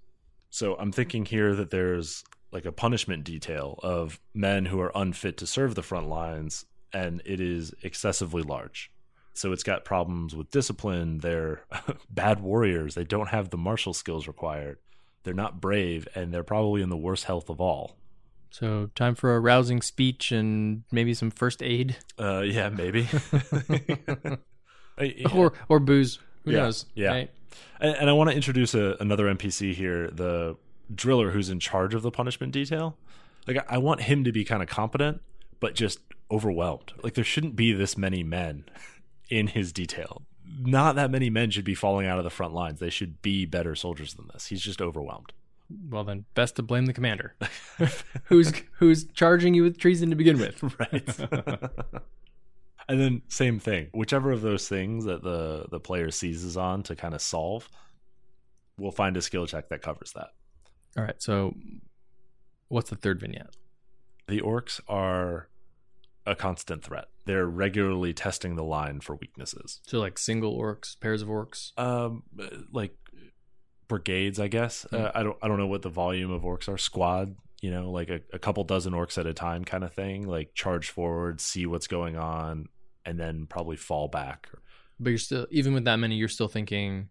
So I'm thinking here that there's like a punishment detail of men who are unfit to serve the front lines, and it is excessively large. So it's got problems with discipline. They're bad warriors. They don't have the martial skills required. They're not brave, and they're probably in the worst health of all. So time for a rousing speech and maybe some first aid Uh, yeah, maybe. I- uh, or or booze. Who Yeah, knows? yeah. Right? And, and I want to introduce a, another NPC here, the driller who's in charge of the punishment detail. Like, I, I want him to be kind of competent, but just overwhelmed. Like, there shouldn't be this many men in his detail. Not that many men should be falling out of the front lines. They should be better soldiers than this. He's just overwhelmed. Well then, best to blame the commander, who's who's charging you with treason to begin with. right. And then same thing. Whichever of those things that the the player seizes on to kind of solve, we'll find a skill check that covers that. All right. So, what's the third vignette? The orcs are a constant threat. They're regularly testing the line for weaknesses. So like single orcs, pairs of orcs. Um, like brigades, I guess. Uh, I don't. I don't know what the volume of orcs are. Squad, you know, like a, a couple dozen orcs at a time, kind of thing. Like charge forward, see what's going on, and then probably fall back. But you're still even with that many, you're still thinking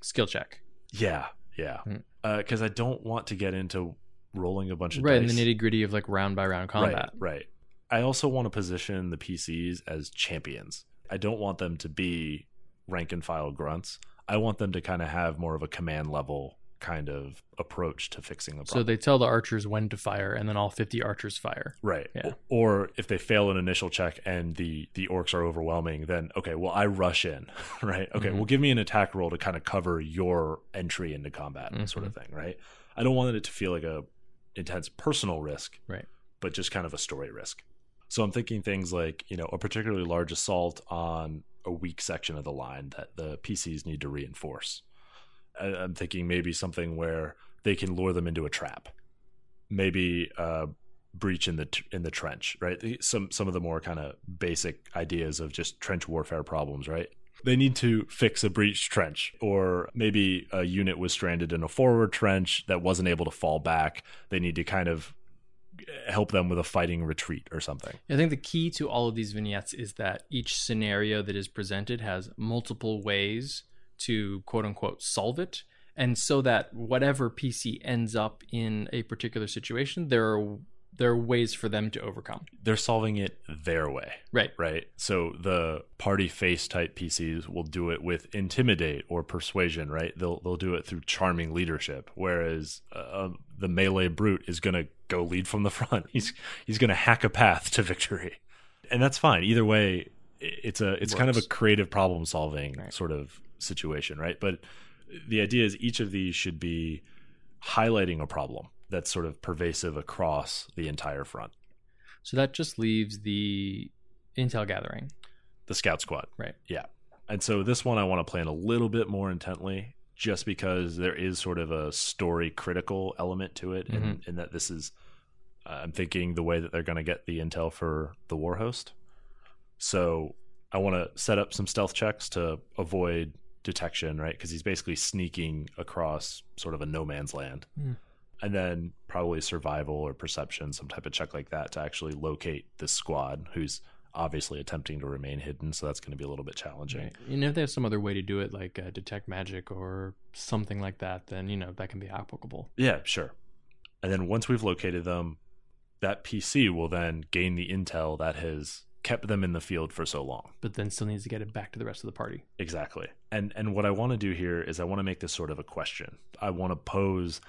skill check. Yeah, yeah. Hmm. Uh, because I don't want to get into rolling a bunch of Right, dice. in the nitty gritty of like round by round combat. Right, right. I also want to position the PCs as champions. I don't want them to be rank and file grunts. I want them to kind of have more of a command level kind of approach to fixing the problem. So they tell the archers when to fire, and then all 50 archers fire. right. Yeah. Or if they fail an initial check and the the orcs are overwhelming, then okay, well I rush in, right? Okay, Mhm. well give me an attack roll to kind of cover your entry into combat, sort of thing, right? I don't want it to feel like a intense personal risk, Right. but just kind of a story risk. So I'm thinking things like, you know, a particularly large assault on a weak section of the line that the PCs need to reinforce. I- I'm thinking maybe something where they can lure them into a trap. Maybe uh, breach in the in the trench, right? Some some of the more kind of basic ideas of just trench warfare problems, right? They need to fix a breached trench, or maybe a unit was stranded in a forward trench that wasn't able to fall back. They need to kind of help them with a fighting retreat or something. I think the key to all of these vignettes is that each scenario that is presented has multiple ways to quote unquote solve it. And so that whatever PC ends up in a particular situation, there are there are ways for them to overcome. They're solving it their way. Right. Right. So the party face type PCs will do it with intimidate or persuasion, right? They'll they'll do it through charming leadership, whereas uh, the melee brute is going to go lead from the front. He's he's going to hack a path to victory. And that's fine. Either way, it's a it's kind of a creative problem solving Right. sort of situation, right? But the idea is each of these should be highlighting a problem that's sort of pervasive across the entire front. So that just leaves the intel gathering. The scout squad. Right. Yeah. And so this one I want to plan a little bit more intently just because there is sort of a story critical element to it and in that this is uh, I'm thinking the way that they're going to get the intel for the war host. So I want to set up some stealth checks to avoid detection, right? Because he's basically sneaking across sort of a no man's land. Hmm. And then probably survival or perception, some type of check like that to actually locate this squad who's obviously attempting to remain hidden. So that's going to be a little bit challenging. Right. You know, if they have some other way to do it, like uh, detect magic or something like that, then you know that can be applicable. Yeah, sure. And then once we've located them, that PC will then gain the intel that has kept them in the field for so long. But then still needs to get it back to the rest of the party. Exactly. And and what I want to do here is I want to make this sort of a question. I want to pose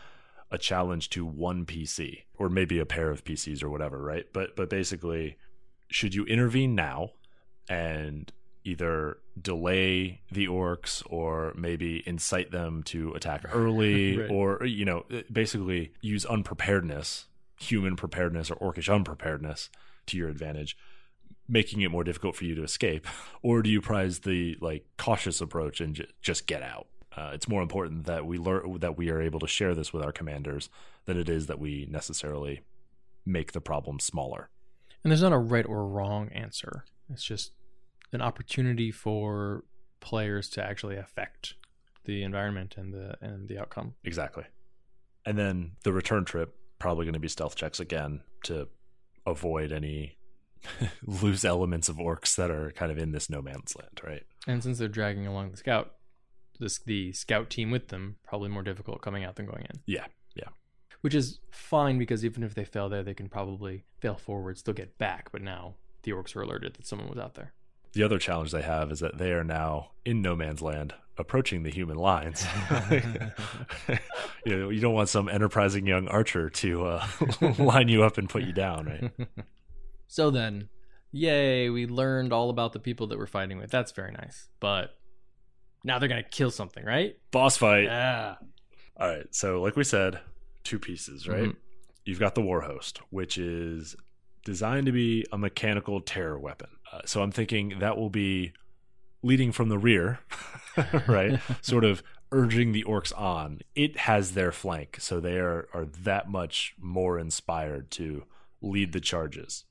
a challenge to one PC or maybe a pair of PCs or whatever, right? But but basically should you intervene now and either delay the orcs or maybe incite them to attack early Right. or you know uh, basically use unpreparedness human preparedness or orcish unpreparedness to your advantage making it more difficult for you to escape or do you prize the like cautious approach and ju- just get out uh, it's more important that we learn that we are able to share this with our commanders than it is that we necessarily make the problem smaller And there's not a right or wrong answer. It's just an opportunity for players to actually affect the environment and the and the outcome. Exactly. And then the return trip probably going to be stealth checks again to avoid any loose elements of orcs that are kind of in this no man's land, right? And since they're dragging along the scout, this the scout team with them probably more difficult coming out than going in. Yeah, yeah. Which is fine because even if they fail there, they can probably fail forward, still get back. But now the orcs are alerted that someone was out there. The other challenge they have is that they are now in no man's land, approaching the human lines. you know, you don't want some enterprising young archer to uh, line you up and put you down, right? So then, yay, we learned all about the people that we're fighting with. That's very nice. But now they're gonna kill something, right? Boss fight. Yeah. All right. So, like we said, two pieces, right? Mhm. You've got the war host, which is designed to be a mechanical terror weapon. Uh, so, I'm thinking that will be leading from the rear, right? sort of urging the orcs on. It has their flank, so they are, are that much more inspired to lead the charges.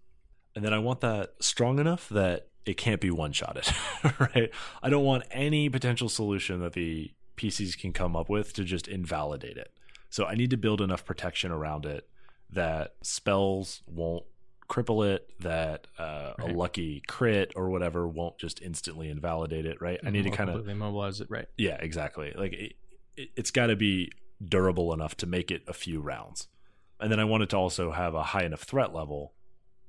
And then I want that strong enough that it can't be one shotted, right? I don't want any potential solution that the PCs can come up with to just invalidate it. So I need to build enough protection around it that spells won't cripple it, that uh, a lucky crit or whatever won't just instantly invalidate it, right? I need to kind of completely mobilize it, right? yeah, exactly. Like it, it, it's got to be durable enough to make it a few rounds. And then I want it to also have a high enough threat level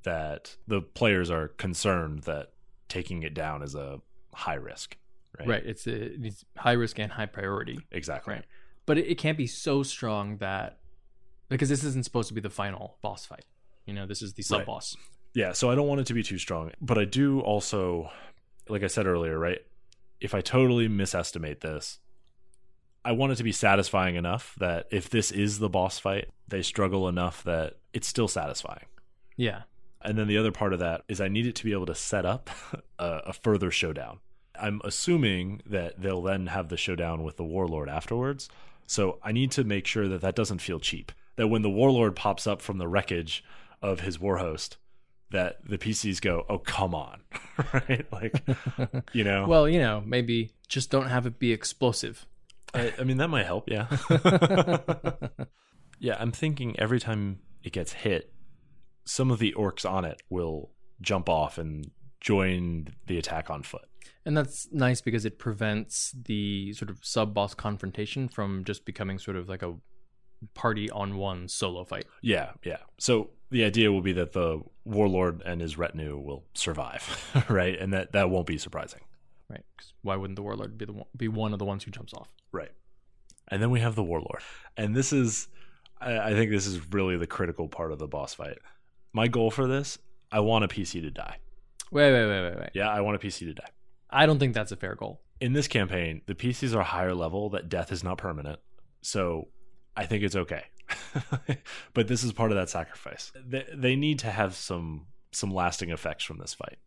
that the players are concerned that taking it down is a high risk. Right. Right. It's a, it's high risk and high priority. Exactly. Right. But it, it can't be so strong that because this isn't supposed to be the final boss fight. You know, this is the sub Right. boss. Yeah, so I don't want it to be too strong, but I do also like I said earlier, right? If I totally misestimate this, I want it to be satisfying enough that if this is the boss fight, they struggle enough that it's still satisfying. Yeah. And then the other part of that is I need it to be able to set up a, a further showdown. I'm assuming that they'll then have the showdown with the warlord afterwards. So I need to make sure that that doesn't feel cheap. That when the warlord pops up from the wreckage of his war host, that the PCs go, "Oh, come on." right? Like, you know. Well, you know, maybe just don't have it be explosive. I, I mean that might help, yeah. yeah, I'm thinking every time it gets hit, some of the orcs on it will jump off and join the attack on foot. And that's nice because it prevents the sort of sub boss confrontation from just becoming sort of like a party on one solo fight. Yeah, yeah. So the idea will be that the warlord and his retinue will survive, right? And that that won't be surprising. Right. 'Cause why wouldn't the warlord be the one, be one of the ones who jumps off? Right. And then we have the warlord. And this is I, I think this is really the critical part of the boss fight. My goal for this, I want a PC to die. Wait, wait, wait, wait, wait. Yeah, I want a PC to die. I don't think that's a fair goal. In this campaign, the PCs are higher level that death is not permanent. So I think it's okay. but this is part of that sacrifice. They, they need to have some some lasting effects from this fight.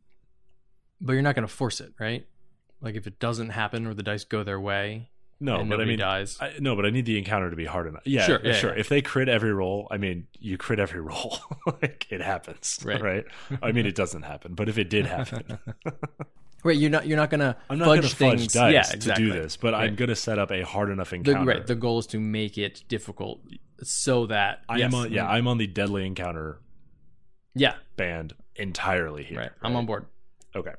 But you're not going to force it, right? Like if it doesn't happen or the dice go their way No, and but I mean, dies. I, no, but I need the encounter to be hard enough. Yeah, Sure, sure. yeah, sure. yeah. If they crit every roll, I mean, you crit every roll. like it happens, Right. right. I mean, it doesn't happen, but if it did happen, Right, you're not you're not gonna I'm not fudge going to fudge things. dice yeah, to do this. But I'm going to set up a hard enough The, encounter. right, the goal is to make it difficult so that I yes, am on, yeah, I'm on the deadly encounter yeah, band entirely here. right. I'm on board. Okay.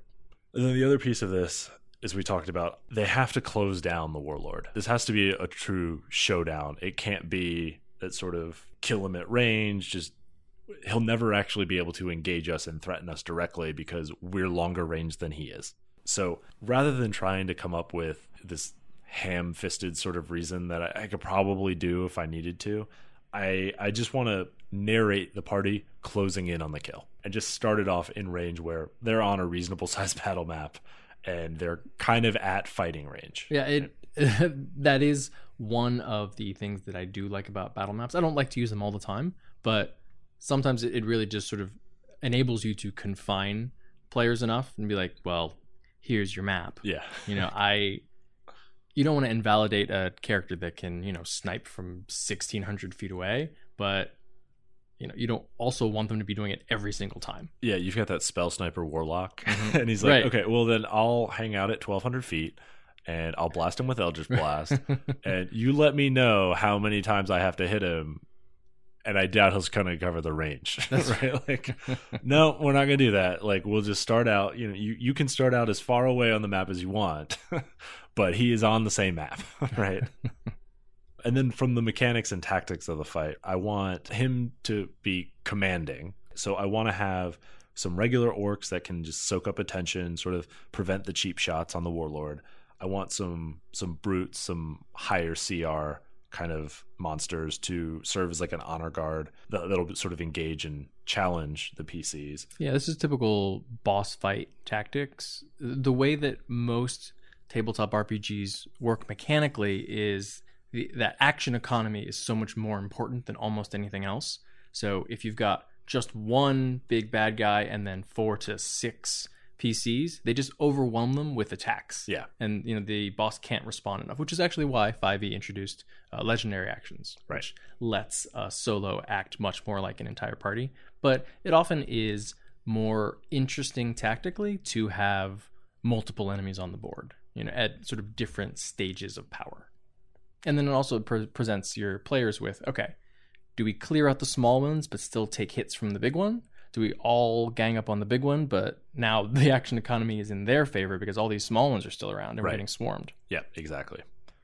And then the other piece of this is we talked about they have to close down the warlord. This has to be a true showdown. It can't be that sort of kill him at range, just he'll never actually be able to engage us and threaten us directly because we're longer range than he is. So rather than trying to come up with this ham fisted sort of reason that I, I could probably do if I needed to, I I just want to narrate the party closing in on the kill and just start it off in range where they're on a reasonable sized battle map and they're kind of at fighting range. Yeah, it that is one of the things that I do like about battle maps. I don't like to use them all the time, but sometimes it, it really just sort of enables you to confine players enough and be like, well, here's your map. Yeah. You know, I you don't want to invalidate a character that can, you know, snipe from 1600 feet away, but you know, you don't also want them to be doing it every single time. Yeah, you've got that spell sniper warlock, Mhm. and he's like, Right. okay, well then I'll hang out at twelve hundred feet, and I'll blast him with Eldritch Blast, and you let me know how many times I have to hit him, and I doubt he's gonna cover the range, right? Like, no, we're not gonna do that. Like, we'll just start out. You know, you you can start out as far away on the map as you want, but he is on the same map, right? And then from the mechanics and tactics of the fight, I want him to be commanding. So I want to have some regular orcs that can just soak up attention, sort of prevent the cheap shots on the warlord. I want some some brutes, some higher CR kind of monsters to serve as like an honor guard that, that'll sort of engage and challenge the PCs. Yeah, this is typical boss fight tactics. The way that most tabletop RPGs work mechanically is the, that action economy is so much more important than almost anything else. So if you've got just one big bad guy and then four to six PCs, they just overwhelm them with attacks. Yeah. and you know the boss can't respond enough, which is actually why 5e introduced uh, legendary actions, Right. which lets a solo act much more like an entire party. But it often is more interesting tactically to have multiple enemies on the board, you know, at sort of different stages of power. And then it also pre- presents your players with okay, do we clear out the small ones but still take hits from the big one? Do we all gang up on the big one, but now the action economy is in their favor because all these small ones are still around and we're getting swarmed? Yeah, exactly.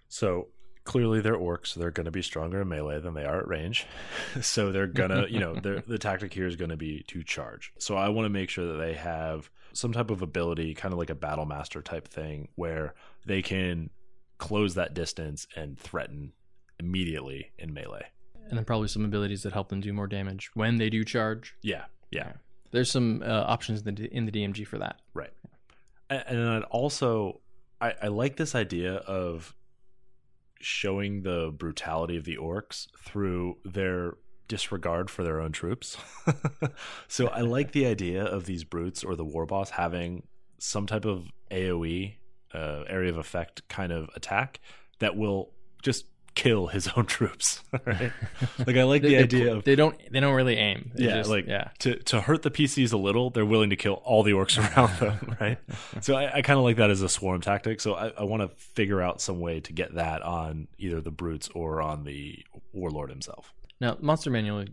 So clearly they're orcs. They're going to be stronger in melee than they are at range. so they're gonna, you know, the tactic here is going to be to charge. So I want to make sure that they have some type of ability, kind of like a battle master type thing, where they can close that distance and threaten immediately in melee. And then probably some abilities that help them do more damage when they do charge. Yeah, yeah, There's some uh, options in the, in the DMG for that. right. And, and I'd also, I, I like this idea of showing the brutality of the orcs through their disregard for their own troops. so I like the idea of these brutes or the war boss having some type of AoE uh, area of effect kind of attack that will just kill his own troops. Right? like I like They, the idea pl- of they don't they don't really aim. They yeah, just- like yeah. to to hurt the PCs a little, they're willing to kill all the orcs around them, right? So I, I kind of like that as a swarm tactic. So I, I want to figure out some way to get that on either the brutes or on the warlord himself. Now, Monster Manual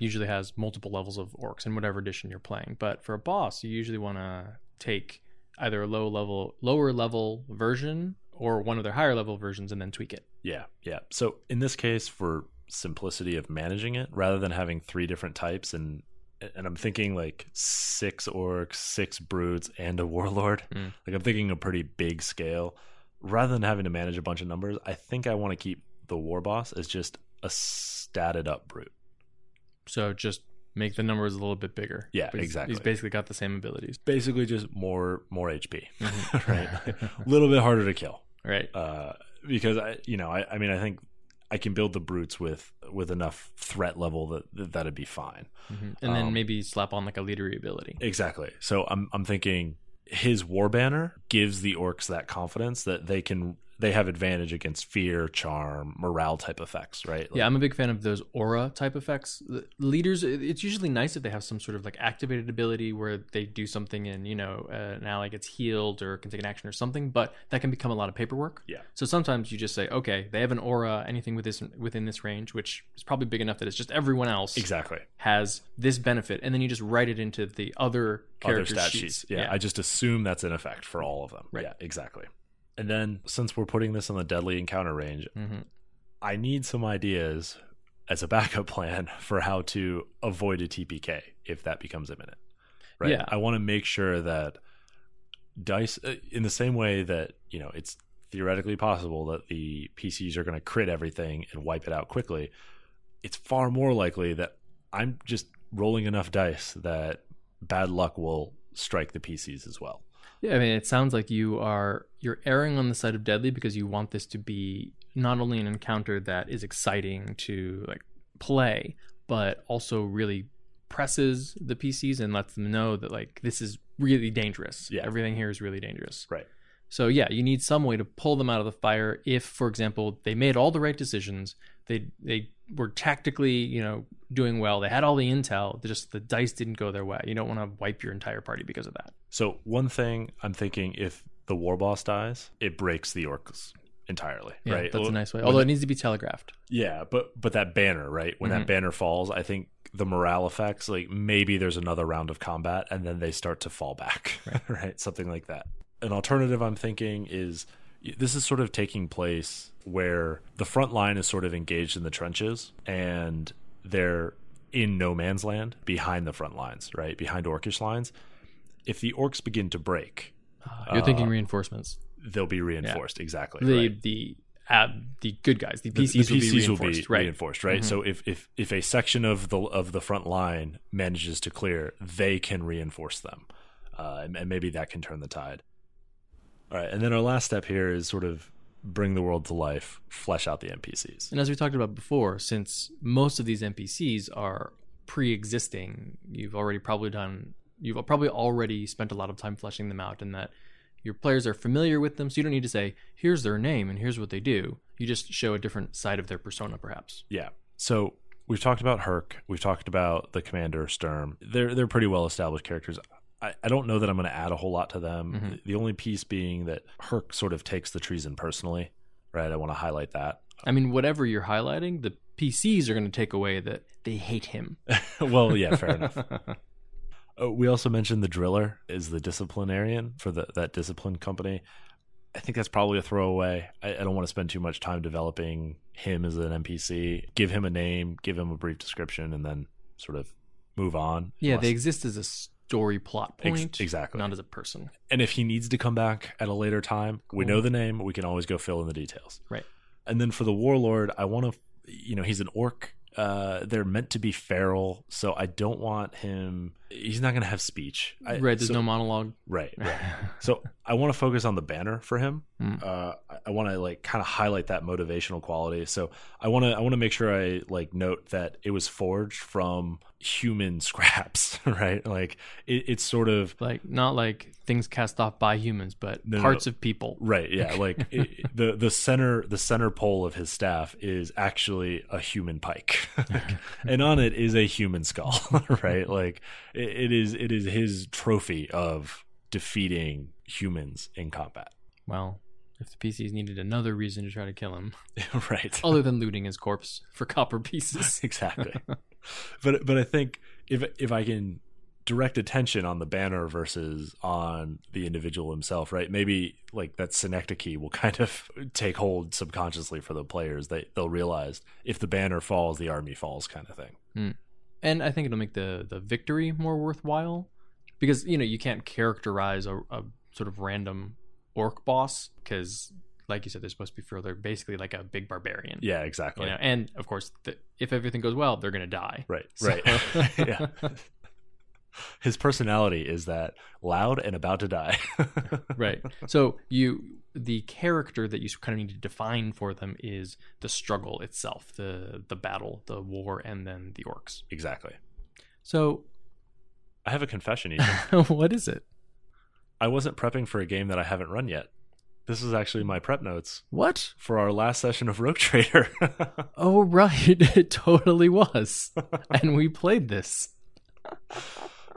usually has multiple levels of orcs in whatever edition you're playing, but for a boss, you usually want to take either a low level, lower level version or one of their higher level versions and then tweak it. Yeah, yeah. So in this case, for simplicity of managing it rather than having three different types and and I'm thinking like six orcs, six brutes, and a warlord. Mm. Like I'm thinking a pretty big scale. Rather than having to manage a bunch of numbers, I think I want to keep the war boss as just a statted up brute. So just make the numbers a little bit bigger. Yeah, But exactly. He's basically got the same abilities. Basically, just more more HP, Mhm. right? a little bit harder to kill. right. uh, because I, you know, I, I mean, I think I can build the brutes with with enough threat level that that that'd be fine. Mhm. And then um, maybe slap on like a leadery ability. Exactly. So I'm I'm thinking his war banner gives the orcs that confidence that they can they have advantage against fear, charm, morale type effects, right? Like- Yeah, I'm a big fan of those aura type effects. The leaders, it's usually nice if they have some sort of like activated ability where they do something and you know uh, an ally gets healed or can take an action or something, but that can become a lot of paperwork. Yeah. So sometimes you just say, okay, they have an aura, anything with this within this range, which is probably big enough that it's just everyone else exactly. has this benefit, and then you just write it into the other Other character stat sheets. sheets. Yeah, I just assume that's in effect for all of them. Right. Yeah, exactly. And then since we're putting this on the deadly encounter range, hmm I need some ideas as a backup plan for how to avoid a TPK if that becomes imminent. Right. Yeah. I want to make sure that dice, uh, in the same way that you know it's theoretically possible that the PCs are going to crit everything and wipe it out quickly. It's far more likely that I'm just rolling enough dice that bad luck will strike the PCs as well. Yeah, I mean, it sounds like you are you're erring on the side of deadly because you want this to be not only an encounter that is exciting to like play, but also really presses the PCs and lets them know that like this is really dangerous. Yeah. everything here is really dangerous. Right. So yeah, you need some way to pull them out of the fire. If, for example, they made all the right decisions, they they were tactically, you know, doing well. They had all the intel. Just the dice didn't go their way. You don't want to wipe your entire party because of that. So one thing I'm thinking, if the war boss dies, it breaks the orcs entirely. Yeah, right. that's Well, a nice way. Although the- it needs to be telegraphed. Yeah, but but that banner, right? When Mhm. that banner falls, I think the morale effects, like maybe there's another round of combat, and then they start to fall back, right? Something like that. An alternative I'm thinking is this is sort of taking place where the front line is sort of engaged in the trenches, and they're in no man's land behind the front lines, right? Behind orcish lines. If the orcs begin to break, You're thinking Uh, reinforcements. they'll be reinforced. Exactly. The right. the uh, the good guys, the the- PCs, will be PCs reinforced, right? reinforced, right? Mhm. So if, if if a section of the of the front line manages to clear, they can reinforce them, uh, and, and maybe that can turn the tide. All right, and then our last step here is sort of bring the world to life, flesh out the NPCs. And as we talked about before, since most of these NPCs are pre-existing, you've already probably done you've probably already spent a lot of time fleshing them out and that your players are familiar with them, so you don't need to say, here's their name and here's what they do. You just show a different side of their persona perhaps. Yeah. So we've talked about Herc. We've talked about the commander Sturm. They're they're pretty well established characters. I, I don't know that I'm going to add a whole lot to them. Mhm. The, only piece being that Herc sort of takes the treason personally, right? I want to highlight that. I mean, whatever you're highlighting, the PCs are going to take away that they hate him. well, yeah, fair enough. Uh, we also mentioned the driller is the disciplinarian for the, that discipline company. I think that's probably a throwaway. I, I don't want to spend too much time developing him as an NPC. Give him a name, give him a brief description, and then sort of move on. Yeah, they exist as a story plot Ex- point, exactly. not as a person. and if he needs to come back at a later time, we Cool. know the name. We can always go fill in the details. Right. And then for the warlord, I want to, you know, he's an orc. Uh, they're meant to be feral, so I don't want him. He's not going to have speech. I, right, there's so- no monologue. right, right. So I want to focus on the banner for him. Mm. Uh, I- I want to like kind of highlight that motivational quality. So I want to I want to make sure I like note that it was forged from human scraps, right? Like it, it's sort of like not like things cast off by humans, but No, no, parts of people. right. Yeah, like it, the the center the center pole of his staff is actually a human pike, and on it is a human skull, right? Like it, it is it is his trophy of defeating humans in combat. Well, if the PCs needed another reason to try to kill him, right. other than looting his corpse for copper pieces. exactly. But but I think if if I can direct attention on the banner versus on the individual himself, right? Maybe like that synecdoche will kind of take hold subconsciously for the players. They they'll realize if the banner falls, the army falls, kind of thing. Hmm. and I think it'll make the the victory more worthwhile because you know you can't characterize a, a sort of random orc boss because like you said they're supposed to be feral they're basically like a big barbarian Yeah, exactly. you know and of course the, if everything goes well they're gonna die Right, So- right. yeah. His personality is that loud and about to die. right so you the character that you kind of need to define for them is the struggle itself the the battle the war and then the orcs Exactly. so I have a confession, I-Hsien. what is it I wasn't prepping for a game that I haven't run yet. This is actually my prep notes what for our last session of Rogue Trader. oh right it totally was and we played this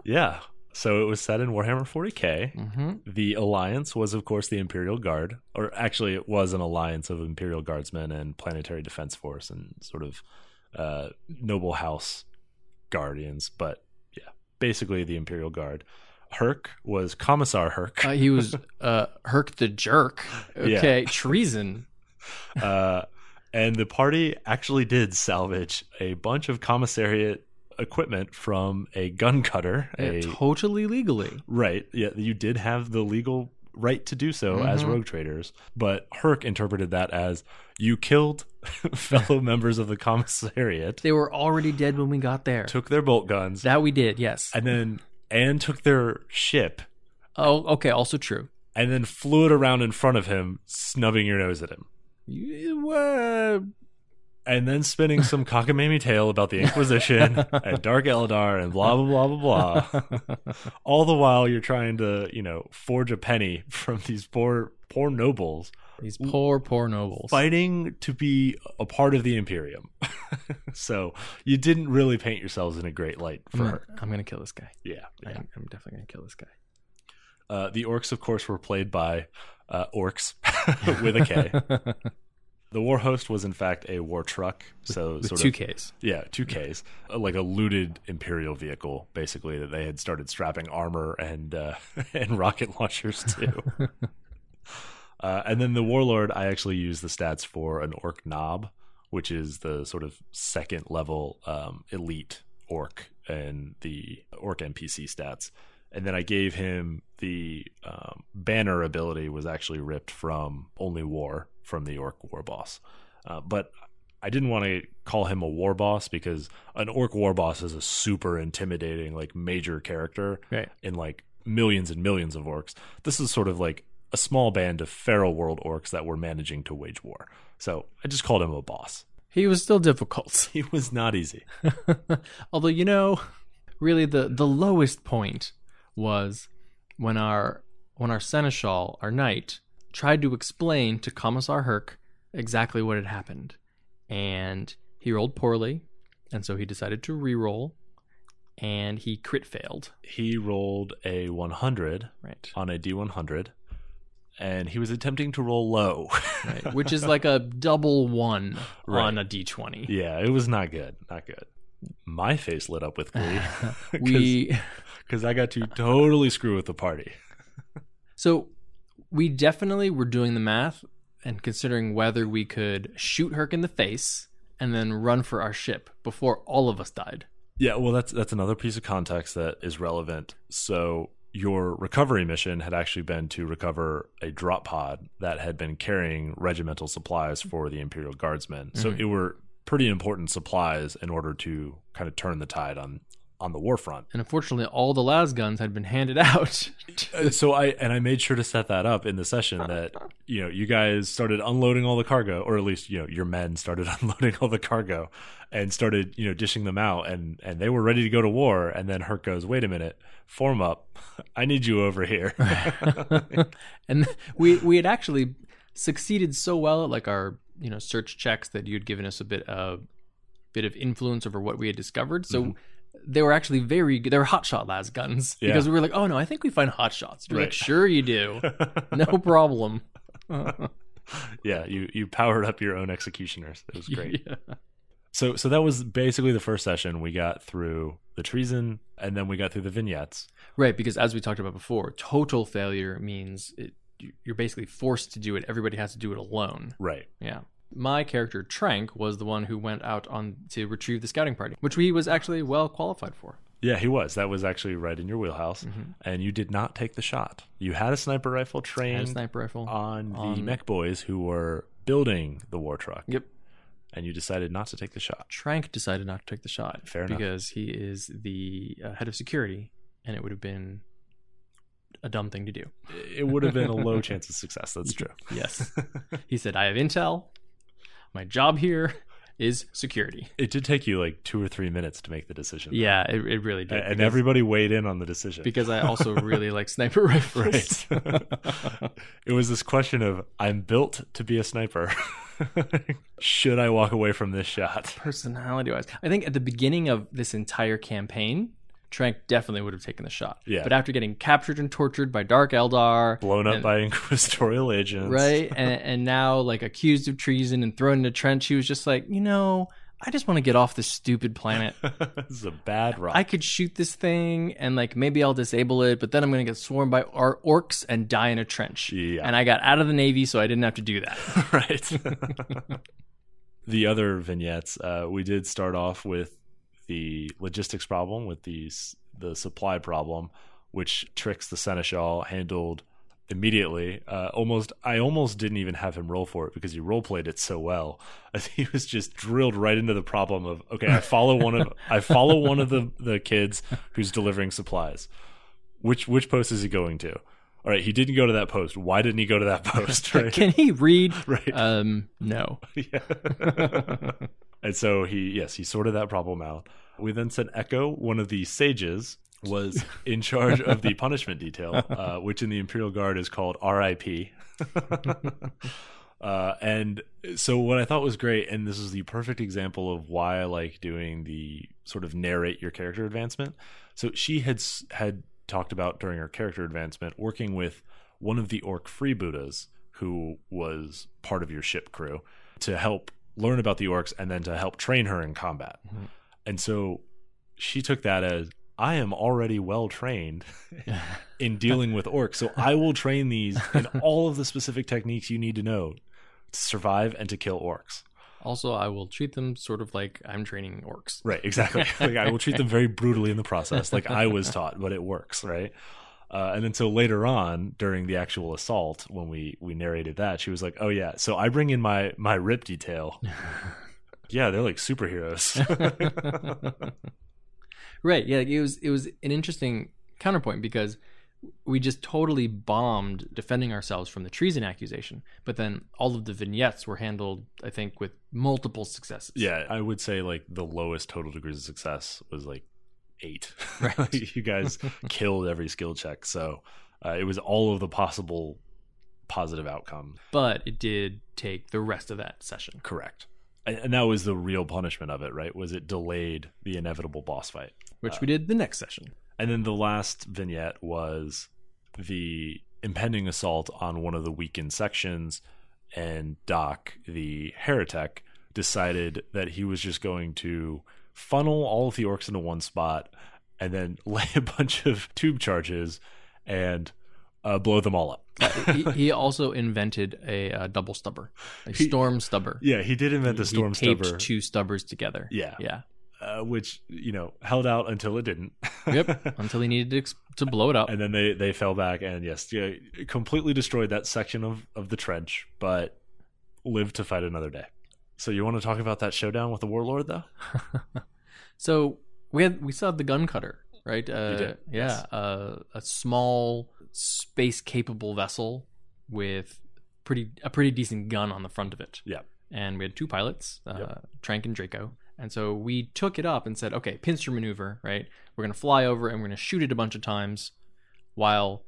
yeah. So it was set in Warhammer 40k. mm-hmm. The alliance was, of course, the Imperial Guard, or actually, it was an alliance of Imperial Guardsmen and Planetary Defense Force and sort of uh, noble house guardians. But yeah, basically the Imperial Guard. Herc was Commissar Herc. Uh, he was uh, Herc the jerk. Yeah. Okay, treason. uh, and the party actually did salvage a bunch of commissariat equipment from a gun cutter. A, totally legally. right. Yeah, you did have the legal right to do so as Mhm. rogue traders, but Herc interpreted that as you killed fellow members of the commissariat, They were already dead when we got there. took their bolt guns, that we did, yes. and then and took their ship Oh, okay. Also true. and then flew it around in front of him, snubbing your nose at him. You, uh, and then spinning some cockamamie tale about the Inquisition and Dark Eldar and blah blah blah blah blah. All the while you're trying to, you know, forge a penny from these poor poor nobles These poor, poor nobles. fighting to be a part of the Imperium. so you didn't really paint yourselves in a great light I'm for gonna, her. I'm gonna kill this guy. Yeah. yeah. I'm, I'm definitely gonna kill this guy. Uh, the orcs, of course, were played by uh, orks with a K. The war host was in fact a war truck, so With sort two of Ks. Yeah, two Ks, Uh, like a looted imperial vehicle, basically that they had started strapping armor and uh, and rocket launchers to. Uh, and then the warlord, I actually used the stats for an orc knob, which is the sort of second level um, elite orc and the orc NPC stats. And then I gave him the um, banner ability was actually ripped from Only War from the orc war boss. Uh, but I didn't want to call him a war boss because an orc war boss is a super intimidating, like major character Right. in like millions and millions of orcs. This is sort of like a small band of feral world orcs that were managing to wage war. So I just called him a boss. He was still difficult. He was not easy. Although you know, really the the lowest point was when our when our seneschal, our knight, tried to explain to Commissar Herc exactly what had happened, and he rolled poorly, and so he decided to re-roll, and he crit failed. He rolled a 100 Right. on a D100 and he was attempting to roll low. Right. Which is like a double one Right. on a D twenty. yeah, it was not good. Not good. My face lit up with glee We because I got to totally screw with the party. So we definitely were doing the math and considering whether we could shoot Herc in the face and then run for our ship before all of us died. Yeah, well, that's that's another piece of context that is relevant. So your recovery mission had actually been to recover a drop pod that had been carrying regimental supplies for the Imperial Guardsmen. So Mhm. it were pretty important supplies in order to kind of turn the tide on on the war front. And unfortunately, all the las guns had been handed out. Uh, so I and I made sure to set that up in the session that you know you guys started unloading all the cargo, or at least you know your men started unloading all the cargo and started you know dishing them out, and and they were ready to go to war. And then Herc goes, "Wait a minute, form up. I need you over here." and we we had actually succeeded so well at like our you know search checks that you'd given us a bit of bit of influence over what we had discovered. So Mhm. They were actually very good. They were hotshot las guns Yeah. because we were like, oh no, I think we find hotshots. You're Right. like, sure you do, no problem. yeah, you you powered up your own executioners. It was great. Yeah. So so that was basically the first session. We got through the treason, and then we got through the vignettes. Right, because as we talked about before, total failure means it, you're basically forced to do it. Everybody has to do it alone. Right. Yeah. My character Trank was the one who went out on to retrieve the scouting party, which he was actually well qualified for. Yeah, he was. That was actually right in your wheelhouse, and you did not take the shot. You had a sniper rifle Mm-hmm. Trained sniper rifle. on the mech boys who were building the war truck, Yep. and you decided not to take the shot. Trank decided not to take the shot. Fair enough. because he is the uh, head of security, and it would have been a dumb thing to do. It would have been a low chance of success. That's true. Yes. he said, I have intel. My job here is security. It did take you like two or three minutes to make the decision. though. Yeah, it, it really did. and because- everybody weighed in on the decision. because I also really like sniper rifles. Right. it was this question of I'm built to be a sniper. Should I walk away from this shot? Personality wise, I think at the beginning of this entire campaign, Trank definitely would have taken the shot. Yeah. But after getting captured and tortured by Dark Eldar, Blown up and- by inquisitorial agents. right, and, and now like accused of treason and thrown in a trench, he was just like, you know, I just want to get off this stupid planet. this is a bad rock. I could shoot this thing and like maybe I'll disable it, but then I'm gonna get swarmed by or- orks and die in a trench. Yeah. And I got out of the navy, so I didn't have to do that. right. the other vignettes, uh, we did start off with the logistics problem with the the supply problem, which tricks the seneschal handled immediately. Uh, almost, I almost didn't even have him roll for it because he role played it so well. He was just drilled right into the problem of okay, I follow one of I follow one of the the kids who's delivering supplies. Which which post is he going to? All right, he didn't go to that post. Why didn't he go to that post? Right. Can he read? Right. Um, no. And so he, yes, he sorted that problem out. We then sent Echo, one of the sages, was in charge of the punishment detail, uh, which in the Imperial Guard is called RIP. uh, and so what I thought was great, and this is the perfect example of why I like doing the sort of narrate your character advancement. So she had had talked about during her character advancement working with one of the ork freebooters who was part of your ship crew to help learn about the orks and then to help train her in combat. Mhm. And so she took that as I am already well trained in dealing with orks, so I will train these in all of the specific techniques you need to know to survive and to kill orks. Also, I will treat them sort of like I'm training orks. Right, exactly. like I will treat them very brutally in the process, like I was taught, but it works, right? Uh, and then so later on during the actual assault, when we we narrated that, she was like, "Oh yeah, so I bring in my my rip detail. yeah, they're like superheroes. right. Yeah. It was it was an interesting counterpoint because we just totally bombed defending ourselves from the treason accusation, but then all of the vignettes were handled, I think, with multiple successes. yeah, I would say like the lowest total degrees of success was like eight. Right. you guys killed every skill check, so uh, it was all of the possible positive outcomes. But it did take the rest of that session. Correct. And and that was the real punishment of it, right? Was it delayed the inevitable boss fight? which we did the next session. And then the last vignette was the impending assault on one of the weakened sections, and Doc, the heretic, decided that he was just going to funnel all of the orks into one spot and then lay a bunch of tube charges and uh, blow them all up. he, he also invented a, uh double stubber, a He- storm stubber. Yeah, he did invent the storm He taped stubber. two stubbers together. Yeah. yeah. uh, which you know held out until it didn't. Yep. Until he needed to, to blow it up. and then they they fell back and yes, yeah, completely destroyed that section of of the trench, but lived to fight another day. So you want to talk about that showdown with the warlord though? So we had we saw the gun cutter, right? Uh, did, Yeah, yes. uh, a small space capable vessel with pretty a pretty decent gun on the front of it. Yeah. And we had two pilots, uh, Yep. Trank and Draco. And so we took it up and said, okay, pincer maneuver, right? We're gonna fly over and we're gonna shoot it a bunch of times, while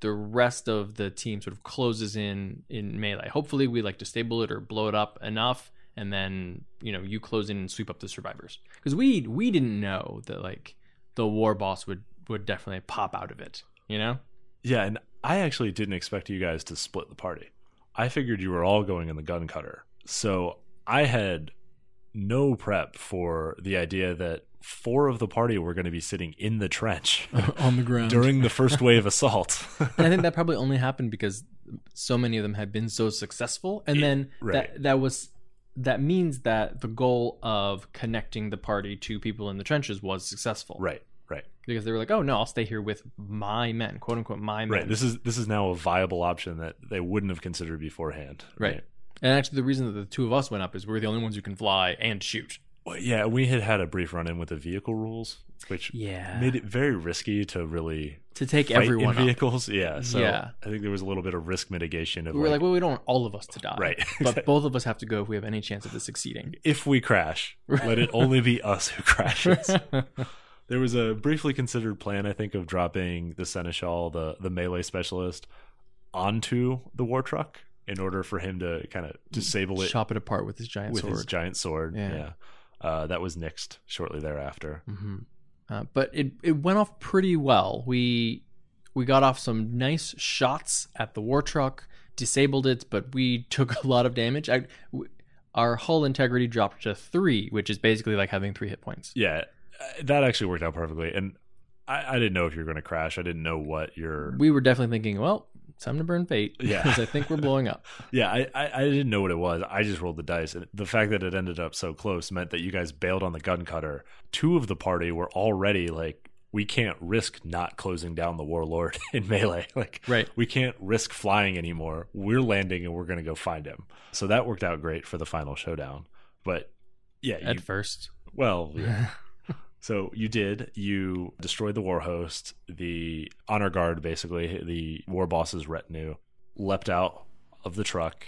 the rest of the team sort of closes in in melee. Hopefully, we like disable it or blow it up enough, and then you know you close in and sweep up the survivors. Because we we didn't know that like the war boss would would definitely pop out of it. You know? Yeah, and I actually didn't expect you guys to split the party. I figured you were all going in the gun cutter. So I had no prep for the idea that four of the party were going to be sitting in the trench on the ground during the first wave assault. and I think that probably only happened because so many of them had been so successful, and then right. that that was that means that the goal of connecting the party to people in the trenches was successful, right, right. Because they were like, "Oh no, I'll stay here with my men, quote unquote, my men." Right. This is this is now a viable option that they wouldn't have considered beforehand. Right. And actually, the reason that the two of us went up is we're the only ones who can fly and shoot. Well, yeah, we had had a brief run in with the vehicle rules, which Yeah, made it very risky to really to take everyone in up. vehicles. Yeah. So Yeah. I think there was a little bit of risk mitigation of We were like, like, well, we don't want all of us to die, Right. but both of us have to go if we have any chance of this succeeding. if we crash, let it only be us who crashes. There was a briefly considered plan, I think, of dropping the Seneschal, the the melee specialist, onto the war truck in order for him to kind of disable mm, it Chop it apart with his giant with sword. his giant sword. Yeah. Yeah. Uh, that was nixed shortly thereafter. hmm Uh, but it it went off pretty well. We we got off some nice shots at the war truck, disabled it, but we took a lot of damage. I, w- our hull integrity dropped to three, which is basically like having three hit points. Yeah, uh, that actually worked out perfectly. And I, I didn't know if you were going to crash. I didn't know what your We were definitely thinking, well, time to burn fate. Yeah. because I think we're blowing up. Yeah, I, I, I didn't know what it was. I just rolled the dice. And the fact that it ended up so close meant that you guys bailed on the gun cutter. Two of the party were already like, we can't risk not closing down the warlord in melee. Like, Right. we can't risk flying anymore. We're landing and we're going to go find him. So that worked out great for the final showdown. But yeah, At you, first, well, yeah. So you did. You destroyed the war host. The honor guard, basically, the war boss's retinue, leapt out of the truck,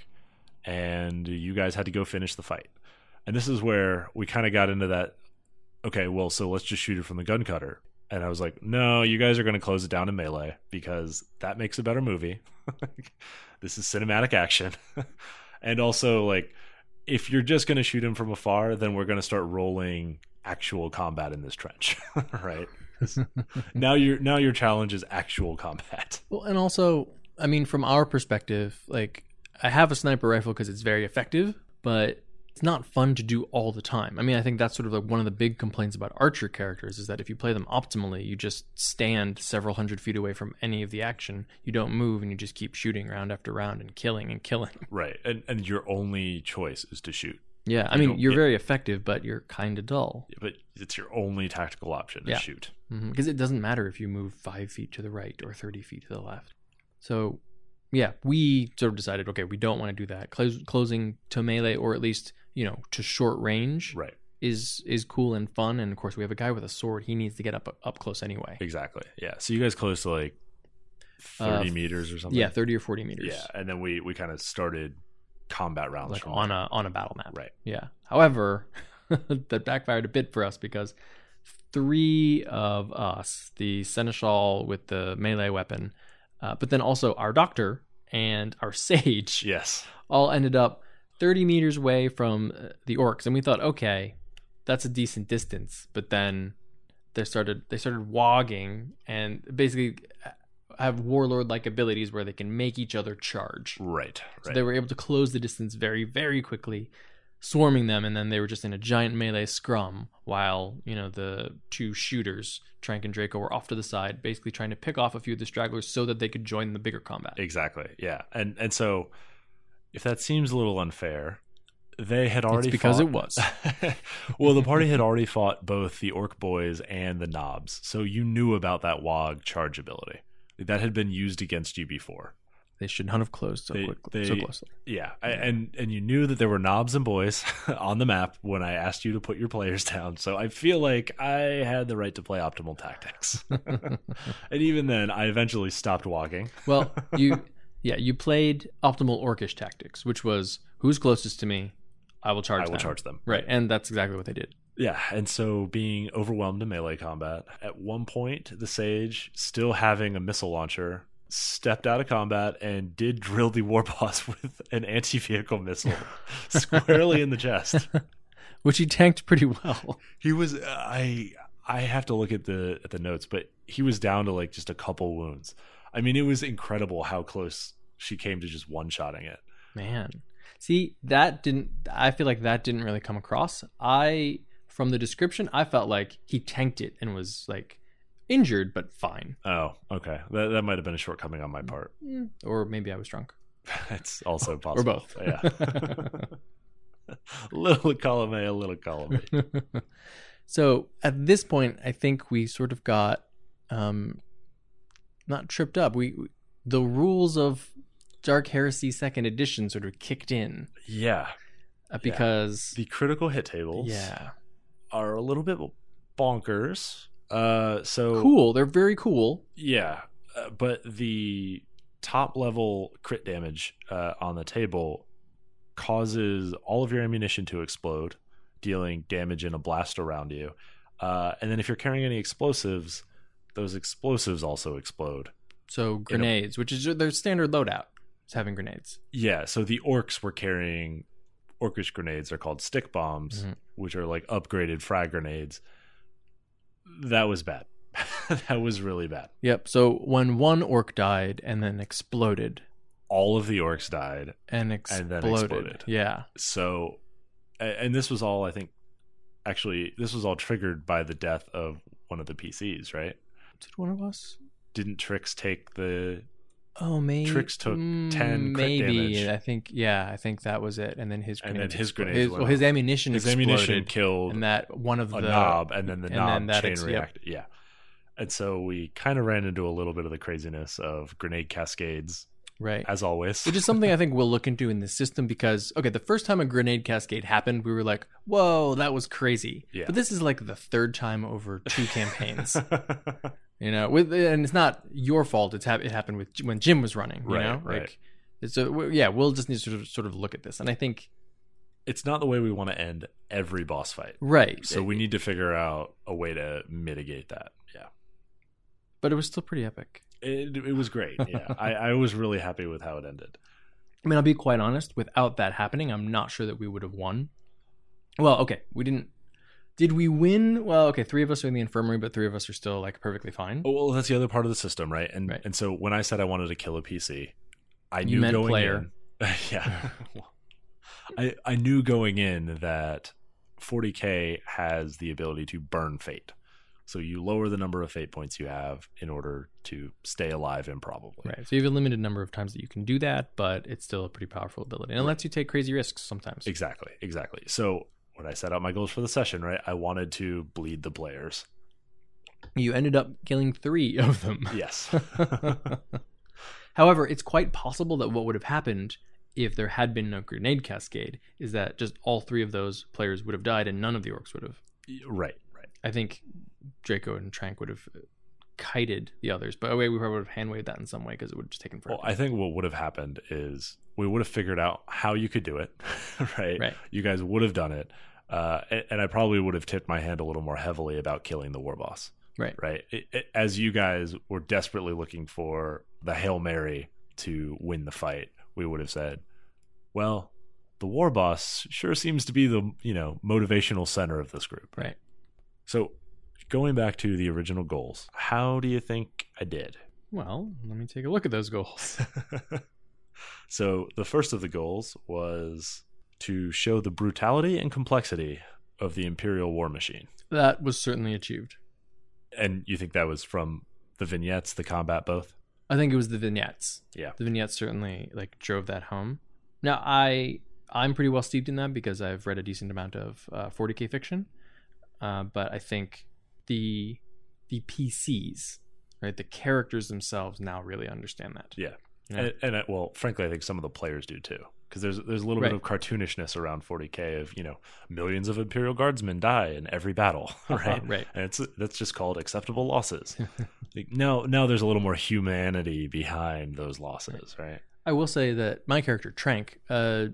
and you guys had to go finish the fight. And this is where we kind of got into that. Okay, well, so let's just shoot it from the gun cutter. And I was like, no, you guys are going to close it down in melee because that makes a better movie. this is cinematic action. and also, like, if you're just going to shoot him from afar, then we're going to start rolling actual combat in this trench, right? now your now your challenge is actual combat. well, and also, I mean, from our perspective, like I have a sniper rifle because it's very effective, but it's not fun to do all the time. I mean, I think that's sort of like one of the big complaints about archer characters is that if you play them optimally, you just stand several hundred feet away from any of the action. You don't move and you just keep shooting round after round and killing and killing. Right. And and your only choice is to shoot. Yeah, I You mean, you're get- very effective, but you're kind of dull. But it's your only tactical option to Yeah. shoot. because it doesn't matter if you move five feet to the right or 30 feet to the left. So, yeah, we sort of decided, okay, we don't want to do that. Close, closing to melee or at least you know to short range Right. is is cool and fun. And of course, we have a guy with a sword. He needs to get up up close anyway. Exactly. Yeah. So you guys close to like 30 Uh, meters or something. Yeah, 30 or 40 meters. Yeah. And then we we kind of started combat rounds like on there. a on a battle map. Right. Yeah. However, that backfired a bit for us because three of us, the seneschal with the melee weapon, uh, but then also our doctor and our sage, Yes. all ended up 30 meters away from uh, the orks, and we thought, okay, that's a decent distance. But then they started they started wogging and basically have warlord like abilities where they can make each other charge. Right. right. So they were able to close the distance very, very quickly, swarming them, and then they were just in a giant melee scrum while, you know, the two shooters, Trank and Draco, were off to the side, basically trying to pick off a few of the stragglers so that they could join the bigger combat. Exactly. Yeah. And and so if that seems a little unfair, they had already It's because fought- it was. well, the party had already fought both the ork boys and the knobs, so you knew about that wog charge ability. That had been used against you before. They should not have closed so They- quickly, so closely. Yeah, I, and and you knew that there were knobs and boys on the map when I asked you to put your players down. So I feel like I had the right to play optimal tactics. and even then, I eventually stopped walking. Well, you, yeah, you played optimal orcish tactics, which was who's closest to me, I will charge. I will them. charge them. Right, and that's exactly what they did. Yeah, and so being overwhelmed in melee combat, at one point, the sage, still having a missile launcher, stepped out of combat and did drill the war boss with an anti vehicle missile squarely in the chest. Which he tanked pretty well. He was uh, I I have to look at the at the notes, but he was down to like just a couple wounds. I mean, it was incredible how close she came to just one shotting it. Man. See, that didn't. I feel like that didn't really come across. I, from the description, I felt like he tanked it and was like injured but fine. Oh, okay. That that might have been a shortcoming on my part. Mm, Or maybe I was drunk. It's also possible. Or both. Yeah. little column A, a little column B. so at this point, I think we sort of got um, not tripped up. We the rules of Dark Heresy Second Edition sort of kicked in Yeah. uh, because The critical hit tables yeah, are a little bit bonkers. Uh, so cool. They're very cool. Yeah, uh, but the top level crit damage uh, on the table causes all of your ammunition to explode, dealing damage in a blast around you. Uh, and then if you're carrying any explosives, those explosives also explode. So grenades, which is their standard loadout, is having grenades. Yeah, so the orks were carrying orcish grenades. They're called stick bombs, Mhm. which are like upgraded frag grenades. That was bad. that was really bad. Yep. So when one ork died and then exploded All of the orks died. and And exploded, then exploded. yeah, so and this was all i think actually this was all triggered by the death of one of the pcs right did one of us? didn't tricks take the Oh, maybe Trix took mm, 10 crit Maybe. I think yeah, I think that was it. And then his And then his grenades his, well, his ammunition his ammunition killed and that one of a the knob and then the and knob then that chain ex- yep. reacted yeah and so we kind of ran into a little bit of the craziness of grenade cascades right, as always which is something I think we'll look into in this system because okay, the first time a grenade cascade happened, we were like, "Whoa, that was crazy." Yeah. But this is like the third time over two campaigns. You know, with and it's not your fault. It's hap- it happened with when Jim was running. You Right, know, right. like it's a, yeah, we'll just need to sort of, sort of look at this, and I think it's not the way we want to end every boss fight right. so we need to figure out a way to mitigate that yeah but it was still pretty epic. it, it was great yeah I, I was really happy with how it ended I mean, I'll be quite honest. Without that happening, I'm not sure that we would have won. Well, okay, we didn't. Did we win? Well, okay, three of us are in the infirmary, but three of us are still like perfectly fine. Oh, well, that's the other part of the system, right? And Right. and so when I said I wanted to kill a PC, I You knew meant going player. in, yeah, I I knew going in that 40k has the ability to burn fate. So you lower the number of fate points you have in order to stay alive improbably. Right. So you have a limited number of times that you can do that, but it's still a pretty powerful ability, and it lets you take crazy risks sometimes. Exactly, exactly. So when I set out my goals for the session, right, I wanted to bleed the players. You ended up killing three of them. Yes. However, it's quite possible that what would have happened if there had been no grenade cascade is that just all three of those players would have died and none of the orks would have. right, right. I think Draco and Trank would have uh, kited the others, but oh wait, we probably would have hand waved that in some way because it would have just taken forever. Well, I think what would have happened is we would have figured out how you could do it, right? Right. You guys would have done it, uh, and, and I probably would have tipped my hand a little more heavily about killing the war boss, right. right? It, it, as you guys were desperately looking for the hail mary to win the fight, we would have said, "Well, the war boss sure seems to be the you know motivational center of this group." Right. So, going back to the original goals, how do you think I did? Well, let me take a look at those goals. so the first of the goals was to show the brutality and complexity of the imperial war machine that was certainly achieved. and you think that was from the vignettes the combat both I think it was the vignettes. Yeah. The vignettes certainly like drove that home. Now I I'm pretty well steeped in that because I've read a decent amount of uh, 40k fiction, uh, but I think the the PCs, right, the characters themselves now really understand that. Yeah. Yeah. and, and I, well frankly i think some of the players do too because there's there's a little Right. bit of cartoonishness around 40k of you know millions of imperial guardsmen die in every battle right right. and it's that's just called acceptable losses like, no now there's a little more humanity behind those losses right I will say that my character Trank, uh,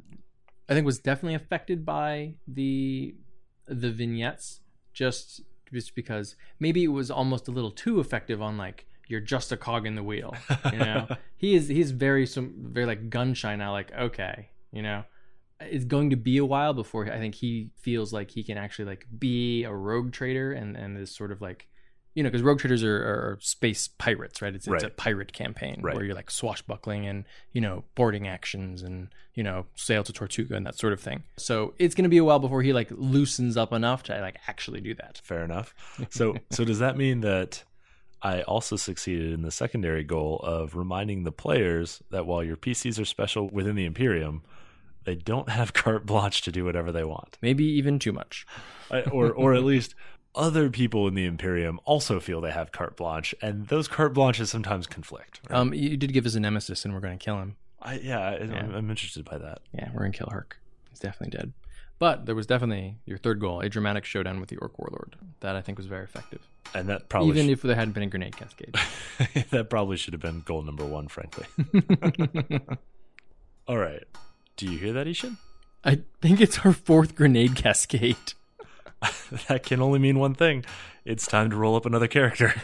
I think, was definitely affected by the the vignettes, just just because maybe it was almost a little too effective on like you're just a cog in the wheel. You know, he is he's very some very like gun shy now. Like okay, you know, it's going to be a while before I think he feels like he can actually like be a rogue trader and and is sort of like you know, because rogue traders are, are space pirates, right? It's, it's a pirate campaign Right. where you're like swashbuckling and you know boarding actions and you know sail to Tortuga and that sort of thing. So it's going to be a while before he like loosens up enough to like actually do that. Fair enough. So so does that mean that I also succeeded in the secondary goal of reminding the players that while your PCs are special within the Imperium, they don't have carte blanche to do whatever they want. Maybe even too much. Or or at least other people in the Imperium also feel they have carte blanche, and those carte blanches sometimes conflict. right? Um, you did give us a nemesis, and we're going to kill him. I, yeah, I, Yeah. I'm interested by that. Yeah, we're going to kill Herc. He's definitely dead. But there was definitely your third goal, a dramatic showdown with the Ork Warlord. That I think was very effective. And that probably Even sh- if there hadn't been a grenade cascade. that probably should have been goal number one, frankly. All right. Do you hear that, I-Hsien? I think it's our fourth grenade cascade. that can only mean one thing. It's time to roll up another character.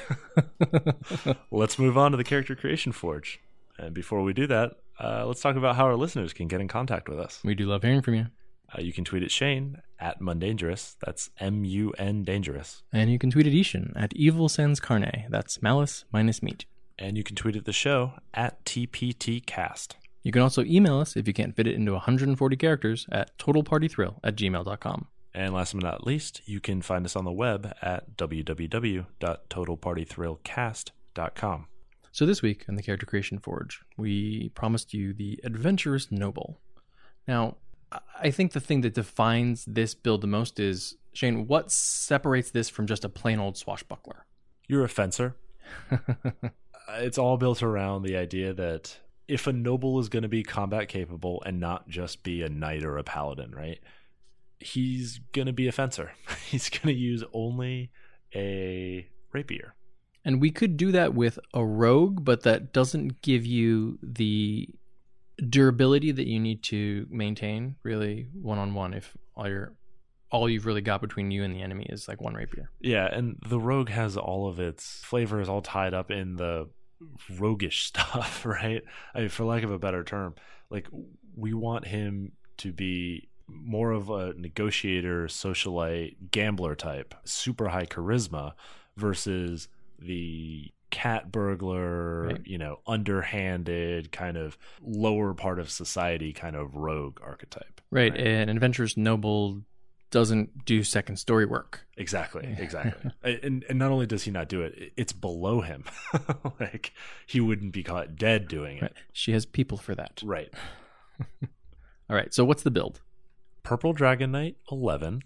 let's move on to the character creation forge. And before we do that, uh, let's talk about how our listeners can get in contact with us. We do love hearing from you. Uh, you can tweet at Shane at Mundangerous. That's M U N Dangerous. And you can tweet at I-Hsien at Evil Sans Carne. That's malice minus meat. And you can tweet at the show at TPTcast. You can also email us if you can't fit it into 140 characters at totalpartythrill at gmail.com. And last but not least, you can find us on the web at www.totalpartythrillcast.com. So this week on the Character Creation Forge, we promised you the Adventurous Noble. Now, I- think the thing that defines this build the most is Shane. What separates this from just a plain old swashbuckler? You're a fencer. It's all built around the idea that if a noble is going to be combat capable and not just be a knight or a paladin, right? He's going to be a fencer. He's going to use only a rapier. And we could do that with a rogue, but that doesn't give you the durability that you need to maintain really one on one if all your all you've really got between you and the enemy is like one rapier. Yeah, and the rogue has all of its flavors all tied up in the roguish stuff, right? I mean, for lack of a better term, like we want him to be more of a negotiator, socialite, gambler type, super high charisma versus the cat burglar, Right. you know, underhanded kind of lower part of society kind of rogue archetype. Right. Right. An adventurous noble doesn't do second story work. Exactly, exactly. and and not only does he not do it, it- it's below him. like he wouldn't be caught dead doing it. Right. She has people for that. Right. All right. So what's the build? Purple Dragon Knight 11,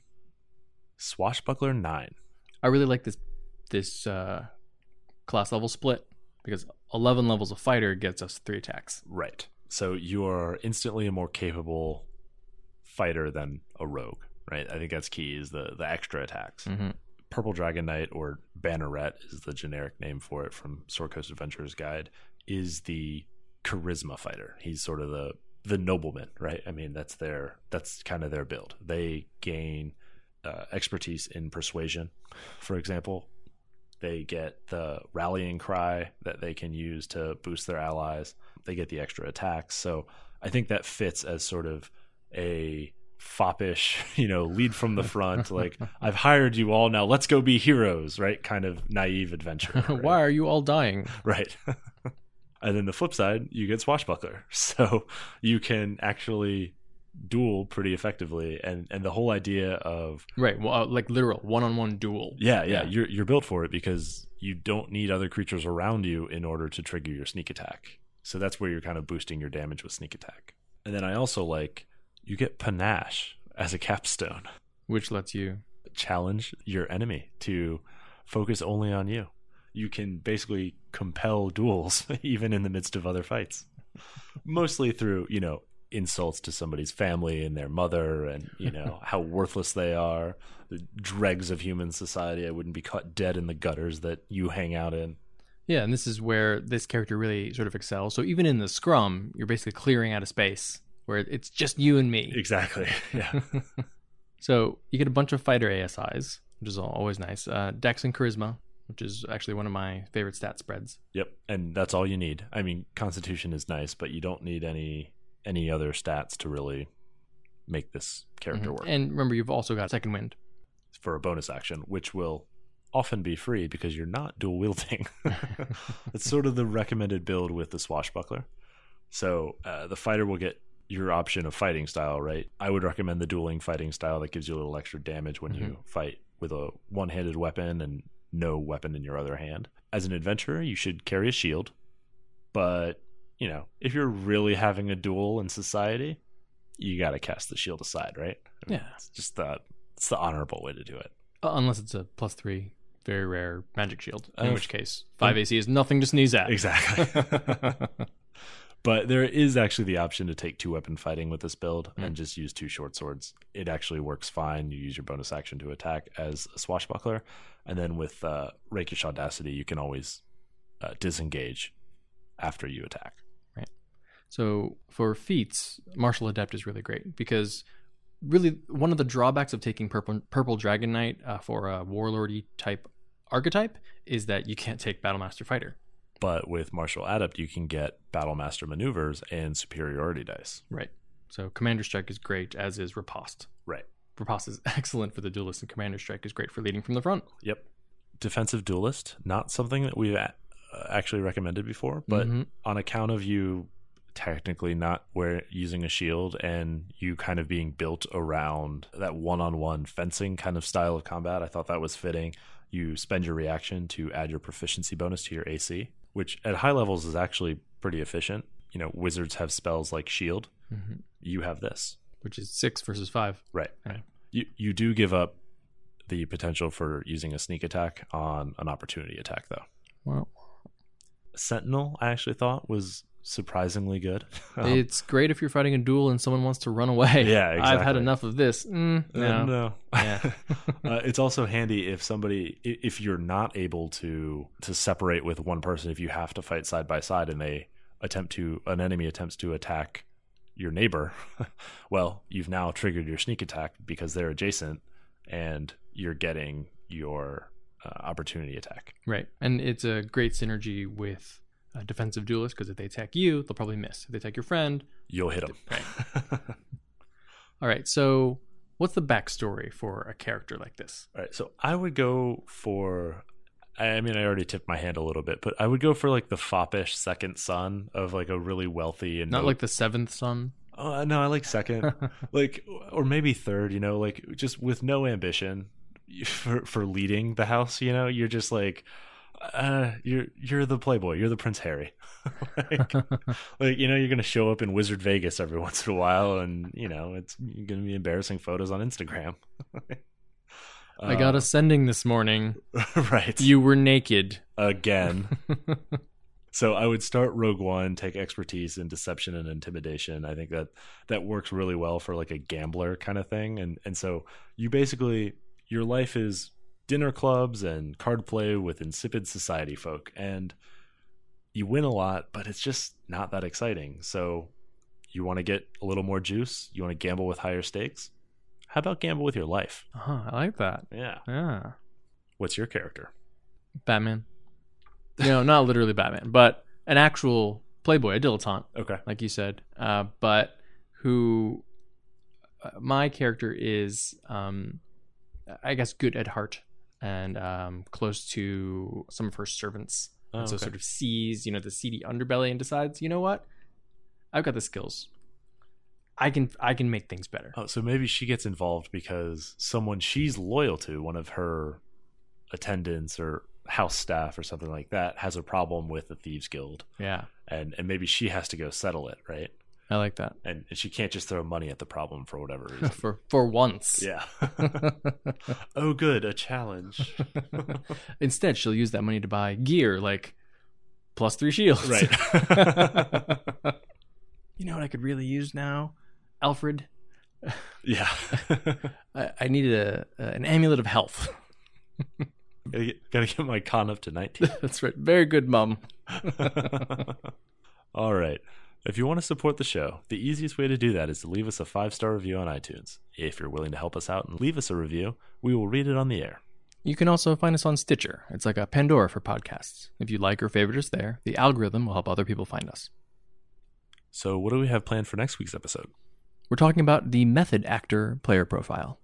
Swashbuckler 9. I really like this this uh, class level split because 11 levels of fighter gets us three attacks. Right. So you are instantly a more capable fighter than a rogue, right? I think that's key is the the extra attacks. Mm-hmm. Purple Dragon Knight or Banneret is the generic name for it from Sword Coast Adventurer's Guide is the charisma fighter. He's sort of the the nobleman, right? I mean, that's their that's kind of their build. They gain uh, expertise in persuasion, for example. They get the rallying cry that they can use to boost their allies. They get the extra attacks. So I think that fits as sort of a foppish, you know, lead from the front. like I've hired you all now. Let's go be heroes, right? Kind of naive adventure. right? Why are you all dying? Right. and then the flip side, you get swashbuckler. So you can actually duel pretty effectively and and the whole idea of Right. Well, uh, like literal one on one duel. yeah, yeah, Yeah. you're you're built for it because you don't need other creatures around you in order to trigger your sneak attack. So that's where you're kind of boosting your damage with sneak attack. And then I also like you get panache as a capstone. Which lets you. challenge your enemy to focus only on you. You can basically compel duels even in the midst of other fights. Mostly through, you know, insults to somebody's family and their mother and, you know, how worthless they are, the dregs of human society. I wouldn't be caught dead in the gutters that you hang out in. Yeah, and this is where this character really sort of excels. So even in the scrum, you're basically clearing out a space where it's just you and me. Exactly. Yeah. So you get a bunch of fighter ASIs, which is always nice. Uh, Dex and Charisma, which is actually one of my favorite stat spreads. yep. And that's all you need. I mean, constitution is nice, but you don't need any any other stats to really make this character Mhm. work. And remember, you've also got Second Wind. for a bonus action, which will often be free because you're not dual wielding. it's sort of the recommended build with the swashbuckler. So uh, the fighter will get your option of fighting style, right? I would recommend the dueling fighting style that gives you a little extra damage when you fight with a one handed weapon and no weapon in your other hand. As an adventurer, you should carry a shield, but you know, if you're really having a duel in society, you got to cast the shield aside, right? I mean, Yeah. it's just the it's the honorable way to do it. Uh, unless it's a plus three, very rare magic shield. In Uh, which case, five AC is nothing to sneeze at. Exactly. but there is actually the option to take two weapon fighting with this build Mm. and just use two short swords. It actually works fine. You use your bonus action to attack as a swashbuckler, and then with uh, Rakish Audacity, you can always uh, disengage after you attack. So for feats, martial adept is really great because really one of the drawbacks of taking purple purple dragon knight uh, for a warlordy type archetype is that you can't take battlemaster fighter. But with Martial Adept, you can get Battlemaster maneuvers and superiority dice. Right. So commander strike is great, as is riposte. Right. Riposte is excellent for the duelist, and commander strike is great for leading from the front. Yep. Defensive duelist, not something that we've a- uh, actually recommended before, but Mhm. on account of you technically not wear using a shield and you kind of being built around that one-on-one fencing kind of style of combat, I thought that was fitting. You spend your reaction to add your proficiency bonus to your AC, which at high levels is actually pretty efficient. You know, wizards have spells like shield. Mhm. You have this. which is six versus five. Right. Right. You you do give up the potential for using a sneak attack on an opportunity attack though. Well, Sentinel, I actually thought was surprisingly good. Um, it's great if you're fighting a duel and someone wants to run away. Yeah, I've had enough of this. Mm, uh, no. no. Yeah. uh, it's also handy if somebody if you're not able to to separate with one person if you have to fight side by side and they attempt to an enemy attempts to attack your neighbor well you've now triggered your sneak attack because they're adjacent and you're getting your uh, opportunity attack Right. And it's a great synergy with a defensive duelist because if they attack you, they'll probably miss. If they attack your friend, you'll hit them all right. So, what's the backstory for a character like this? All right, so I would go for. I mean, I already tipped my hand a little bit, but I would go for like the foppish second son of like a really wealthy and Not no- like the seventh son. Oh, uh, no, I like second, like or maybe third. You know, like just with no ambition for for leading the house. You know, you're just like, uh, you're you're the playboy. You're the Prince Harry. like, like you know, you're gonna show up in Wizard Vegas every once in a while, and you know, it's gonna be embarrassing photos on Instagram. I got a sending this morning. right You were naked. again. So I would start Rogue One, take expertise in deception and intimidation. I think that that works really well for like a gambler kind of thing. And and so you basically your life is dinner clubs and card play with insipid society folk and you win a lot, but it's just not that exciting. So you want to get a little more juice, you want to gamble with higher stakes? How about gamble with your life? Uh-huh, I like that. Yeah. Yeah. What's your character? Batman. You know, not literally Batman, but an actual playboy, a dilettante. Okay. like you said, uh, but who uh, my character is, um, I guess, good at heart and um, close to some of her servants. Oh, and so okay. sort of sees, you know, the seedy underbelly and decides, you know what, I've got the skills. I can I can make things better. Oh, so maybe she gets involved because someone she's loyal to, one of her attendants or house staff or something like that, has a problem with the thieves guild, Yeah, and and maybe she has to go settle it, right? I like that And, and she can't just throw money at the problem for whatever reason. for for once. yeah. oh, good, a challenge. Instead, she'll use that money to buy gear like plus three shields. right. you know what I could really use now? Alfred. yeah. I, I need a, an amulet of health. gotta, get, gotta get my con up to nineteen. That's right. Very good, Mum. All right. If you want to support the show, the easiest way to do that is to leave us a five star review on iTunes. If you're willing to help us out and leave us a review, we will read it on the air. You can also find us on Stitcher. It's like a Pandora for podcasts. If you like or favorite us there, the algorithm will help other people find us. So, what do we have planned for next week's episode? We're talking about the method actor player profile.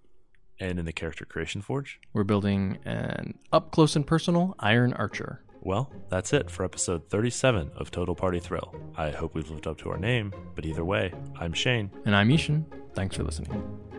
And in the Character Creation Forge? We're building an up close and personal Iron Archer. Well, that's it for episode 37 of Total Party Thrill. I hope we've lived up to our name, but either way, I'm Shane. And I'm I-Hsien. Thanks for listening.